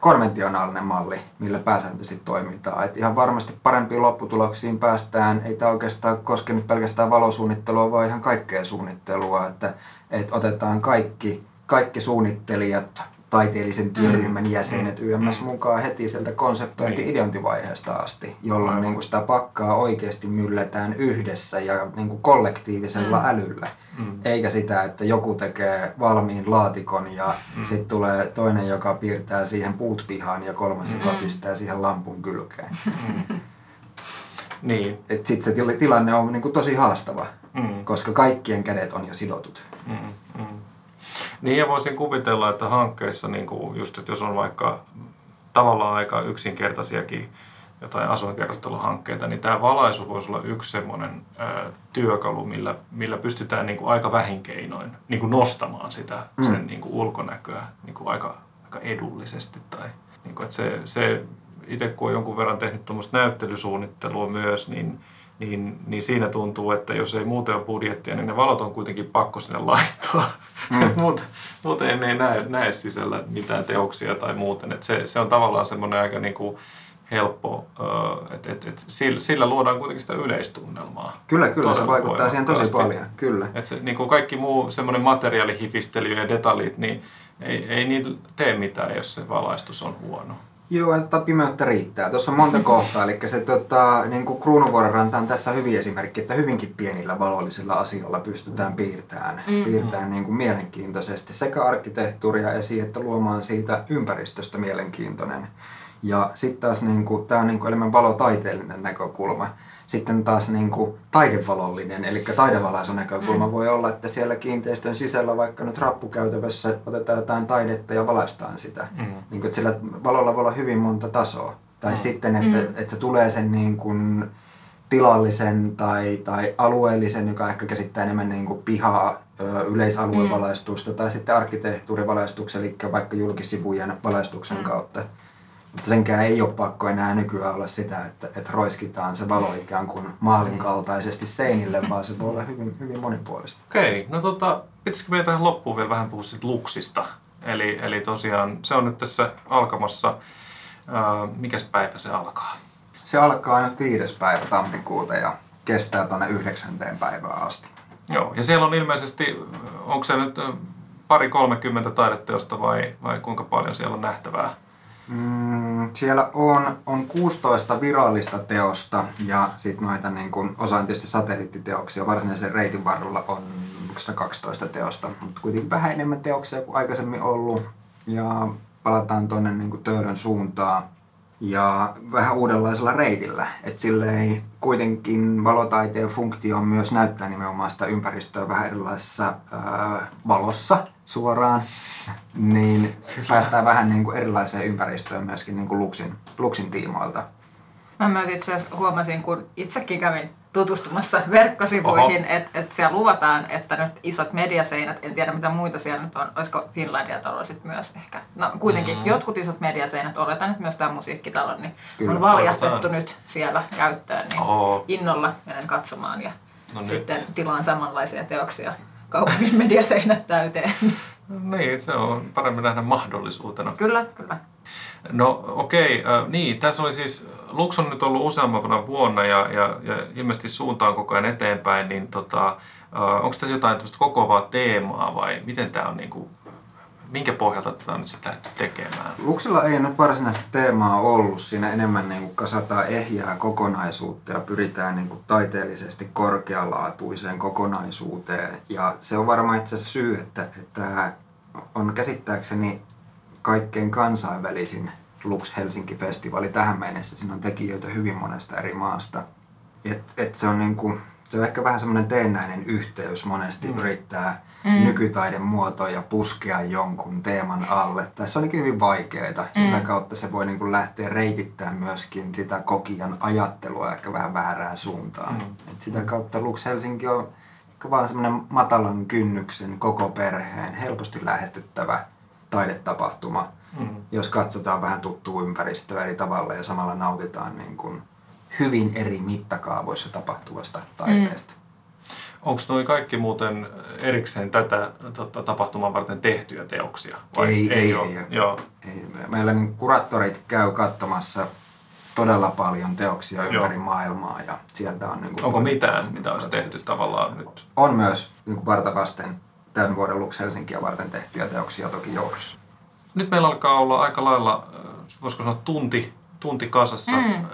konventionaalinen malli, millä pääsääntöisesti toimitaan. Et ihan varmasti parempiin lopputuloksiin päästään. Ei tämä oikeastaan koske nyt pelkästään valosuunnittelua, vaan ihan kaikkea suunnittelua. Että, että otetaan kaikki, kaikki suunnittelijat, taiteellisen työryhmän jäsenet mm. YMS mm. mukaan heti sieltä konseptointi-ideointivaiheesta asti, jolloin niin kuin sitä pakkaa oikeasti mylletään yhdessä ja niin kuin kollektiivisella mm. älyllä. Mm. Eikä sitä, että joku tekee valmiin laatikon ja mm. sitten tulee toinen, joka piirtää siihen puut pihaan ja kolmas, joka mm. pistää siihen lampun kylkeen. Mm. niin. Sitten se tilanne on niin kuin tosi haastava, mm. koska kaikkien kädet on jo sidotut. Mm. Mm. Niin ja voisin kuvitella, että hankkeissa, niin kuin just, että jos on vaikka tavallaan aika yksinkertaisiakin jotain asuinkerrostalohankkeita, niin tämä valaisu voisi olla yksi semmoinen ö, työkalu, millä, millä pystytään niin kuin aika vähin keinoin niin kuin nostamaan sitä mm. sen niin kuin ulkonäköä niin kuin aika, aika edullisesti. Tai, niin kuin, että se, se itse kun on jonkun verran tehnyt tuommoista näyttelysuunnittelua myös, niin niin, niin siinä tuntuu, että jos ei muuten ole budjettia, niin ne valot on kuitenkin pakko sinne laittaa. Mm. muuten, muuten ei näe, näe sisällä mitään teoksia tai muuten. Et se, se on tavallaan semmoinen aika niin kuin helppo, että et, et sillä, sillä luodaan kuitenkin sitä yleistunnelmaa. Kyllä, kyllä, se vaikuttaa siihen tosi paljon, kyllä. Et se, niin kuin kaikki muu semmoinen materiaalihifistely ja detaljit, niin ei, ei niillä tee mitään, jos se valaistus on huono. Joo, että pimeyttä riittää. Tuossa on monta kohtaa, eli se tota, niin kuin Kruunuvuoren on tässä hyvin esimerkki, että hyvinkin pienillä valollisilla asioilla pystytään piirtämään, mm-hmm. piirtämään niin kuin mielenkiintoisesti sekä arkkitehtuuria esiin, että luomaan siitä ympäristöstä mielenkiintoinen. Ja sitten taas niin kuin, tämä on niin kuin enemmän valotaiteellinen näkökulma sitten taas niin kuin taidevalollinen, eli taidevalaisun näkökulma mm. voi olla, että siellä kiinteistön sisällä vaikka nyt rappukäytävässä otetaan jotain taidetta ja valaistaan sitä. Mm. Niin kuin, että sillä valolla voi olla hyvin monta tasoa. Tai mm. sitten, että, mm. että se tulee sen niin kuin tilallisen tai, tai alueellisen, joka ehkä käsittää enemmän niin kuin pihaa, yleisaluevalaistusta mm. tai sitten arkkitehtuurivalaistuksen, eli vaikka julkisivujen valaistuksen mm. kautta. Mutta senkään ei ole pakko enää nykyään olla sitä, että, että roiskitaan se valo ikään kuin maalin kaltaisesti seinille, vaan se voi olla hyvin, hyvin monipuolista. Okei, okay, no tota, pitäisikö meidän tähän loppuun vielä vähän puhua siitä luksista? Eli, eli tosiaan se on nyt tässä alkamassa. Ää, mikäs päivä se alkaa? Se alkaa nyt viides päivä tammikuuta ja kestää tuonne yhdeksänteen päivään asti. Joo, ja siellä on ilmeisesti, onko se nyt pari 30 taideteosta vai, vai kuinka paljon siellä on nähtävää? Mm, siellä on, on 16 virallista teosta ja sitten noita niin kun, osa on tietysti satelliittiteoksia. Varsinaisen reitin varrella on ilmoituksena 12 teosta, mutta kuitenkin vähän enemmän teoksia kuin aikaisemmin ollut. Ja palataan tuonne niin Töölön suuntaan ja vähän uudenlaisella reitillä. Että silleen kuitenkin valotaiteen funktio on myös näyttää nimenomaan sitä ympäristöä vähän erilaisessa ää, valossa suoraan. Niin päästään vähän niin kuin erilaiseen ympäristöön myöskin niin kuin Luxin, Luxin tiimoilta. Mä myös itse huomasin, kun itsekin kävin tutustumassa verkkosivuihin, että et siellä luvataan, että nyt isot mediaseinät, en tiedä mitä muita siellä nyt on, olisiko Finlandia talo sitten myös ehkä. No kuitenkin mm. jotkut isot mediaseinät, oletan, että myös tämä musiikkitalo, niin Kyllä, on valjastettu toivotaan. nyt siellä käyttöön, niin Oho. innolla menen katsomaan ja no sitten nyt. tilaan samanlaisia teoksia kaupungin mediaseinät täyteen. niin, se on paremmin nähdä mahdollisuutena. Kyllä, kyllä. No okei, okay, äh, niin, tässä oli siis, Lux on nyt ollut useampana vuonna ja, ja, ja ilmeisesti suuntaan koko ajan eteenpäin, niin tota, onko tässä jotain kokoavaa teemaa vai miten tämä on niin kuin, minkä pohjalta tätä on nyt sitten lähdetty tekemään? Luxilla ei nyt varsinaista teemaa ollut. Siinä enemmän niin kuin kasataan ehjää kokonaisuutta ja pyritään niin kuin taiteellisesti korkealaatuiseen kokonaisuuteen. Ja se on varmaan itse syy, että, että on käsittääkseni kaikkein kansainvälisin Lux Helsinki-festivaali tähän mennessä. Siinä on tekijöitä hyvin monesta eri maasta. Et, et se, on niinku, se on ehkä vähän semmoinen teennäinen yhteys monesti mm. yrittää mm. nykytaiden muotoja puskea jonkun teeman alle. Tässä on hyvin vaikeita mm. sitä kautta se voi niinku lähteä reitittämään myöskin sitä kokijan ajattelua ehkä vähän väärään suuntaan. Mm. Et sitä kautta Lux Helsinki on vaan semmoinen matalan kynnyksen koko perheen helposti lähestyttävä taidetapahtuma, mm. jos katsotaan vähän tuttua ympäristöä eri tavalla ja samalla nautitaan niin kuin hyvin eri mittakaavoissa tapahtuvasta taiteesta. Mm. Onko noin kaikki muuten erikseen tätä tota, tapahtumaa varten tehtyjä teoksia? Vai ei, ei, ei, ole? ei, Joo. ei. Meillä niin kuraattorit käy katsomassa todella paljon teoksia ympäri Joo. maailmaa ja sieltä on... Niin kuin Onko mitään, mitä olisi tehty tavallaan nyt? On myös niin kuin vartavasten tämän vuoden Lux Helsinkiä varten tehtyjä teoksia toki joukossa. Nyt meillä alkaa olla aika lailla, äh, voisiko sanoa tunti, tunti kasassa mm. Äh,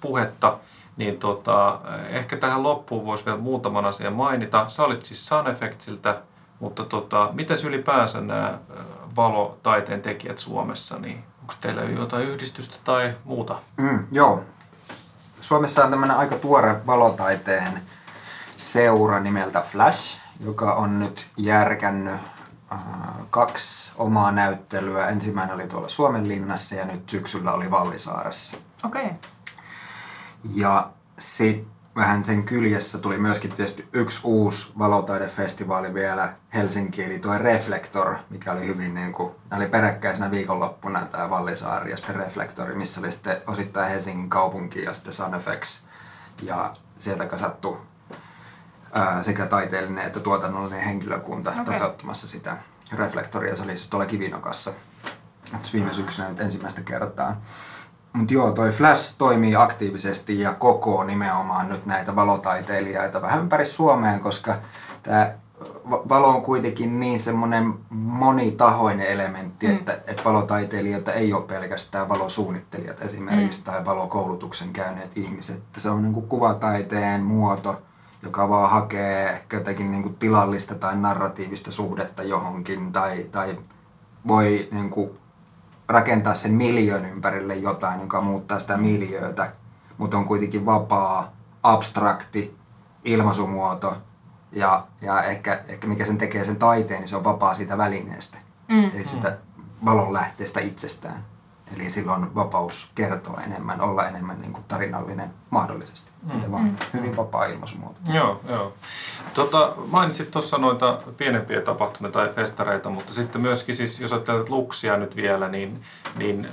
puhetta, niin tota, äh, ehkä tähän loppuun voisi vielä muutaman asian mainita. Sä olit siis Sun Effectsiltä, mutta tota, miten ylipäänsä nämä valotaiteen tekijät Suomessa, niin onko teillä jotain yhdistystä tai muuta? Mm, joo. Suomessa on tämmöinen aika tuore valotaiteen seura nimeltä Flash, joka on nyt järkännyt kaksi omaa näyttelyä. Ensimmäinen oli tuolla Suomen linnassa ja nyt syksyllä oli Vallisaaressa. Okei. Okay. Ja sitten vähän sen kyljessä tuli myöskin tietysti yksi uusi valotaidefestivaali vielä Helsinki, eli tuo Reflektor, mikä oli hyvin niin kuin, oli peräkkäisenä viikonloppuna tämä Vallisaari ja sitten Reflektori, missä oli sitten osittain Helsingin kaupunki ja sitten Sunfx ja sieltä kasattu ää, sekä taiteellinen että tuotannollinen henkilökunta okay. toteuttamassa sitä reflektoria. Se oli siis tuolla Kivinokassa viime syksynä nyt ensimmäistä kertaa. Mutta joo, toi Flash toimii aktiivisesti ja koko nimenomaan nyt näitä valotaiteilijoita vähän ympäri Suomeen, koska tämä valo on kuitenkin niin semmoinen monitahoinen elementti, mm. että, että valotaiteilijoita ei ole pelkästään valosuunnittelijat esimerkiksi mm. tai valokoulutuksen käyneet ihmiset. Se on niin kuin kuvataiteen muoto, joka vaan hakee ehkä jotenkin niin kuin tilallista tai narratiivista suhdetta johonkin tai, tai voi niin kuin rakentaa sen miljöön ympärille jotain, joka muuttaa sitä miljöötä, mutta on kuitenkin vapaa, abstrakti ilmaisumuoto ja, ja ehkä, ehkä mikä sen tekee sen taiteen, niin se on vapaa siitä välineestä, mm. eli sitä valonlähteestä itsestään. Eli silloin vapaus kertoa enemmän, olla enemmän niin kuin tarinallinen mahdollisesti. Mm. vaan mm. hyvin vapaa ilmaisumuoto. Joo, joo. Tota, mainitsit tuossa noita pienempiä tapahtumia tai festareita, mutta sitten myöskin siis, jos ajattelet Luxia nyt vielä, niin, niin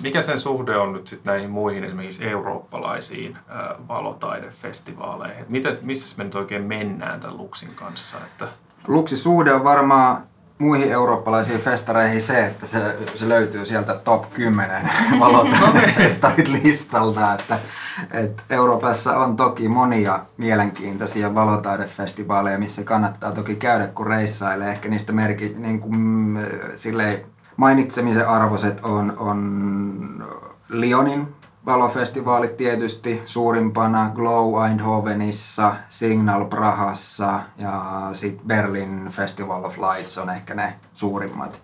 mikä sen suhde on nyt sitten näihin muihin esimerkiksi eurooppalaisiin äh, valotaidefestivaaleihin? Miten, missä me nyt oikein mennään tämän Luxin kanssa? Että... Luxin suhde on varmaan muihin eurooppalaisiin festareihin se, että se, se löytyy sieltä top 10 valotaidenfestarit listalta. Että, että Euroopassa on toki monia mielenkiintoisia valotaidefestivaaleja, missä kannattaa toki käydä, kun reissailee. Ehkä niistä merki, niin kuin, silleen, mainitsemisen arvoiset on, on Lyonin valofestivaalit tietysti suurimpana Glow Eindhovenissa, Signal Prahassa ja sitten Berlin Festival of Lights on ehkä ne suurimmat.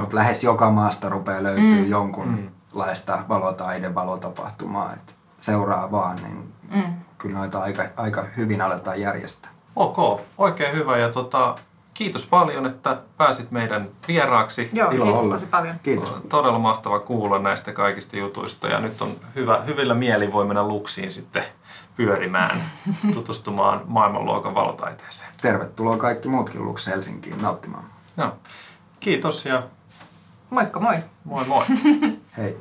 Mutta lähes joka maasta rupeaa löytyy mm. jonkunlaista valotaide, valotapahtumaa. Et seuraa vaan, niin mm. kyllä noita aika, aika hyvin aletaan järjestää. Ok, oikein hyvä ja tota, kiitos paljon, että pääsit meidän vieraaksi. Joo, Ilo kiitos olla. tosi paljon. Kiitos. Todella mahtava kuulla näistä kaikista jutuista ja nyt on hyvä, hyvillä mieli voi mennä Luksiin sitten pyörimään, tutustumaan maailmanluokan valotaiteeseen. Tervetuloa kaikki muutkin Lux Helsinkiin nauttimaan. No, kiitos ja Moikka moi! moi moi. Hei.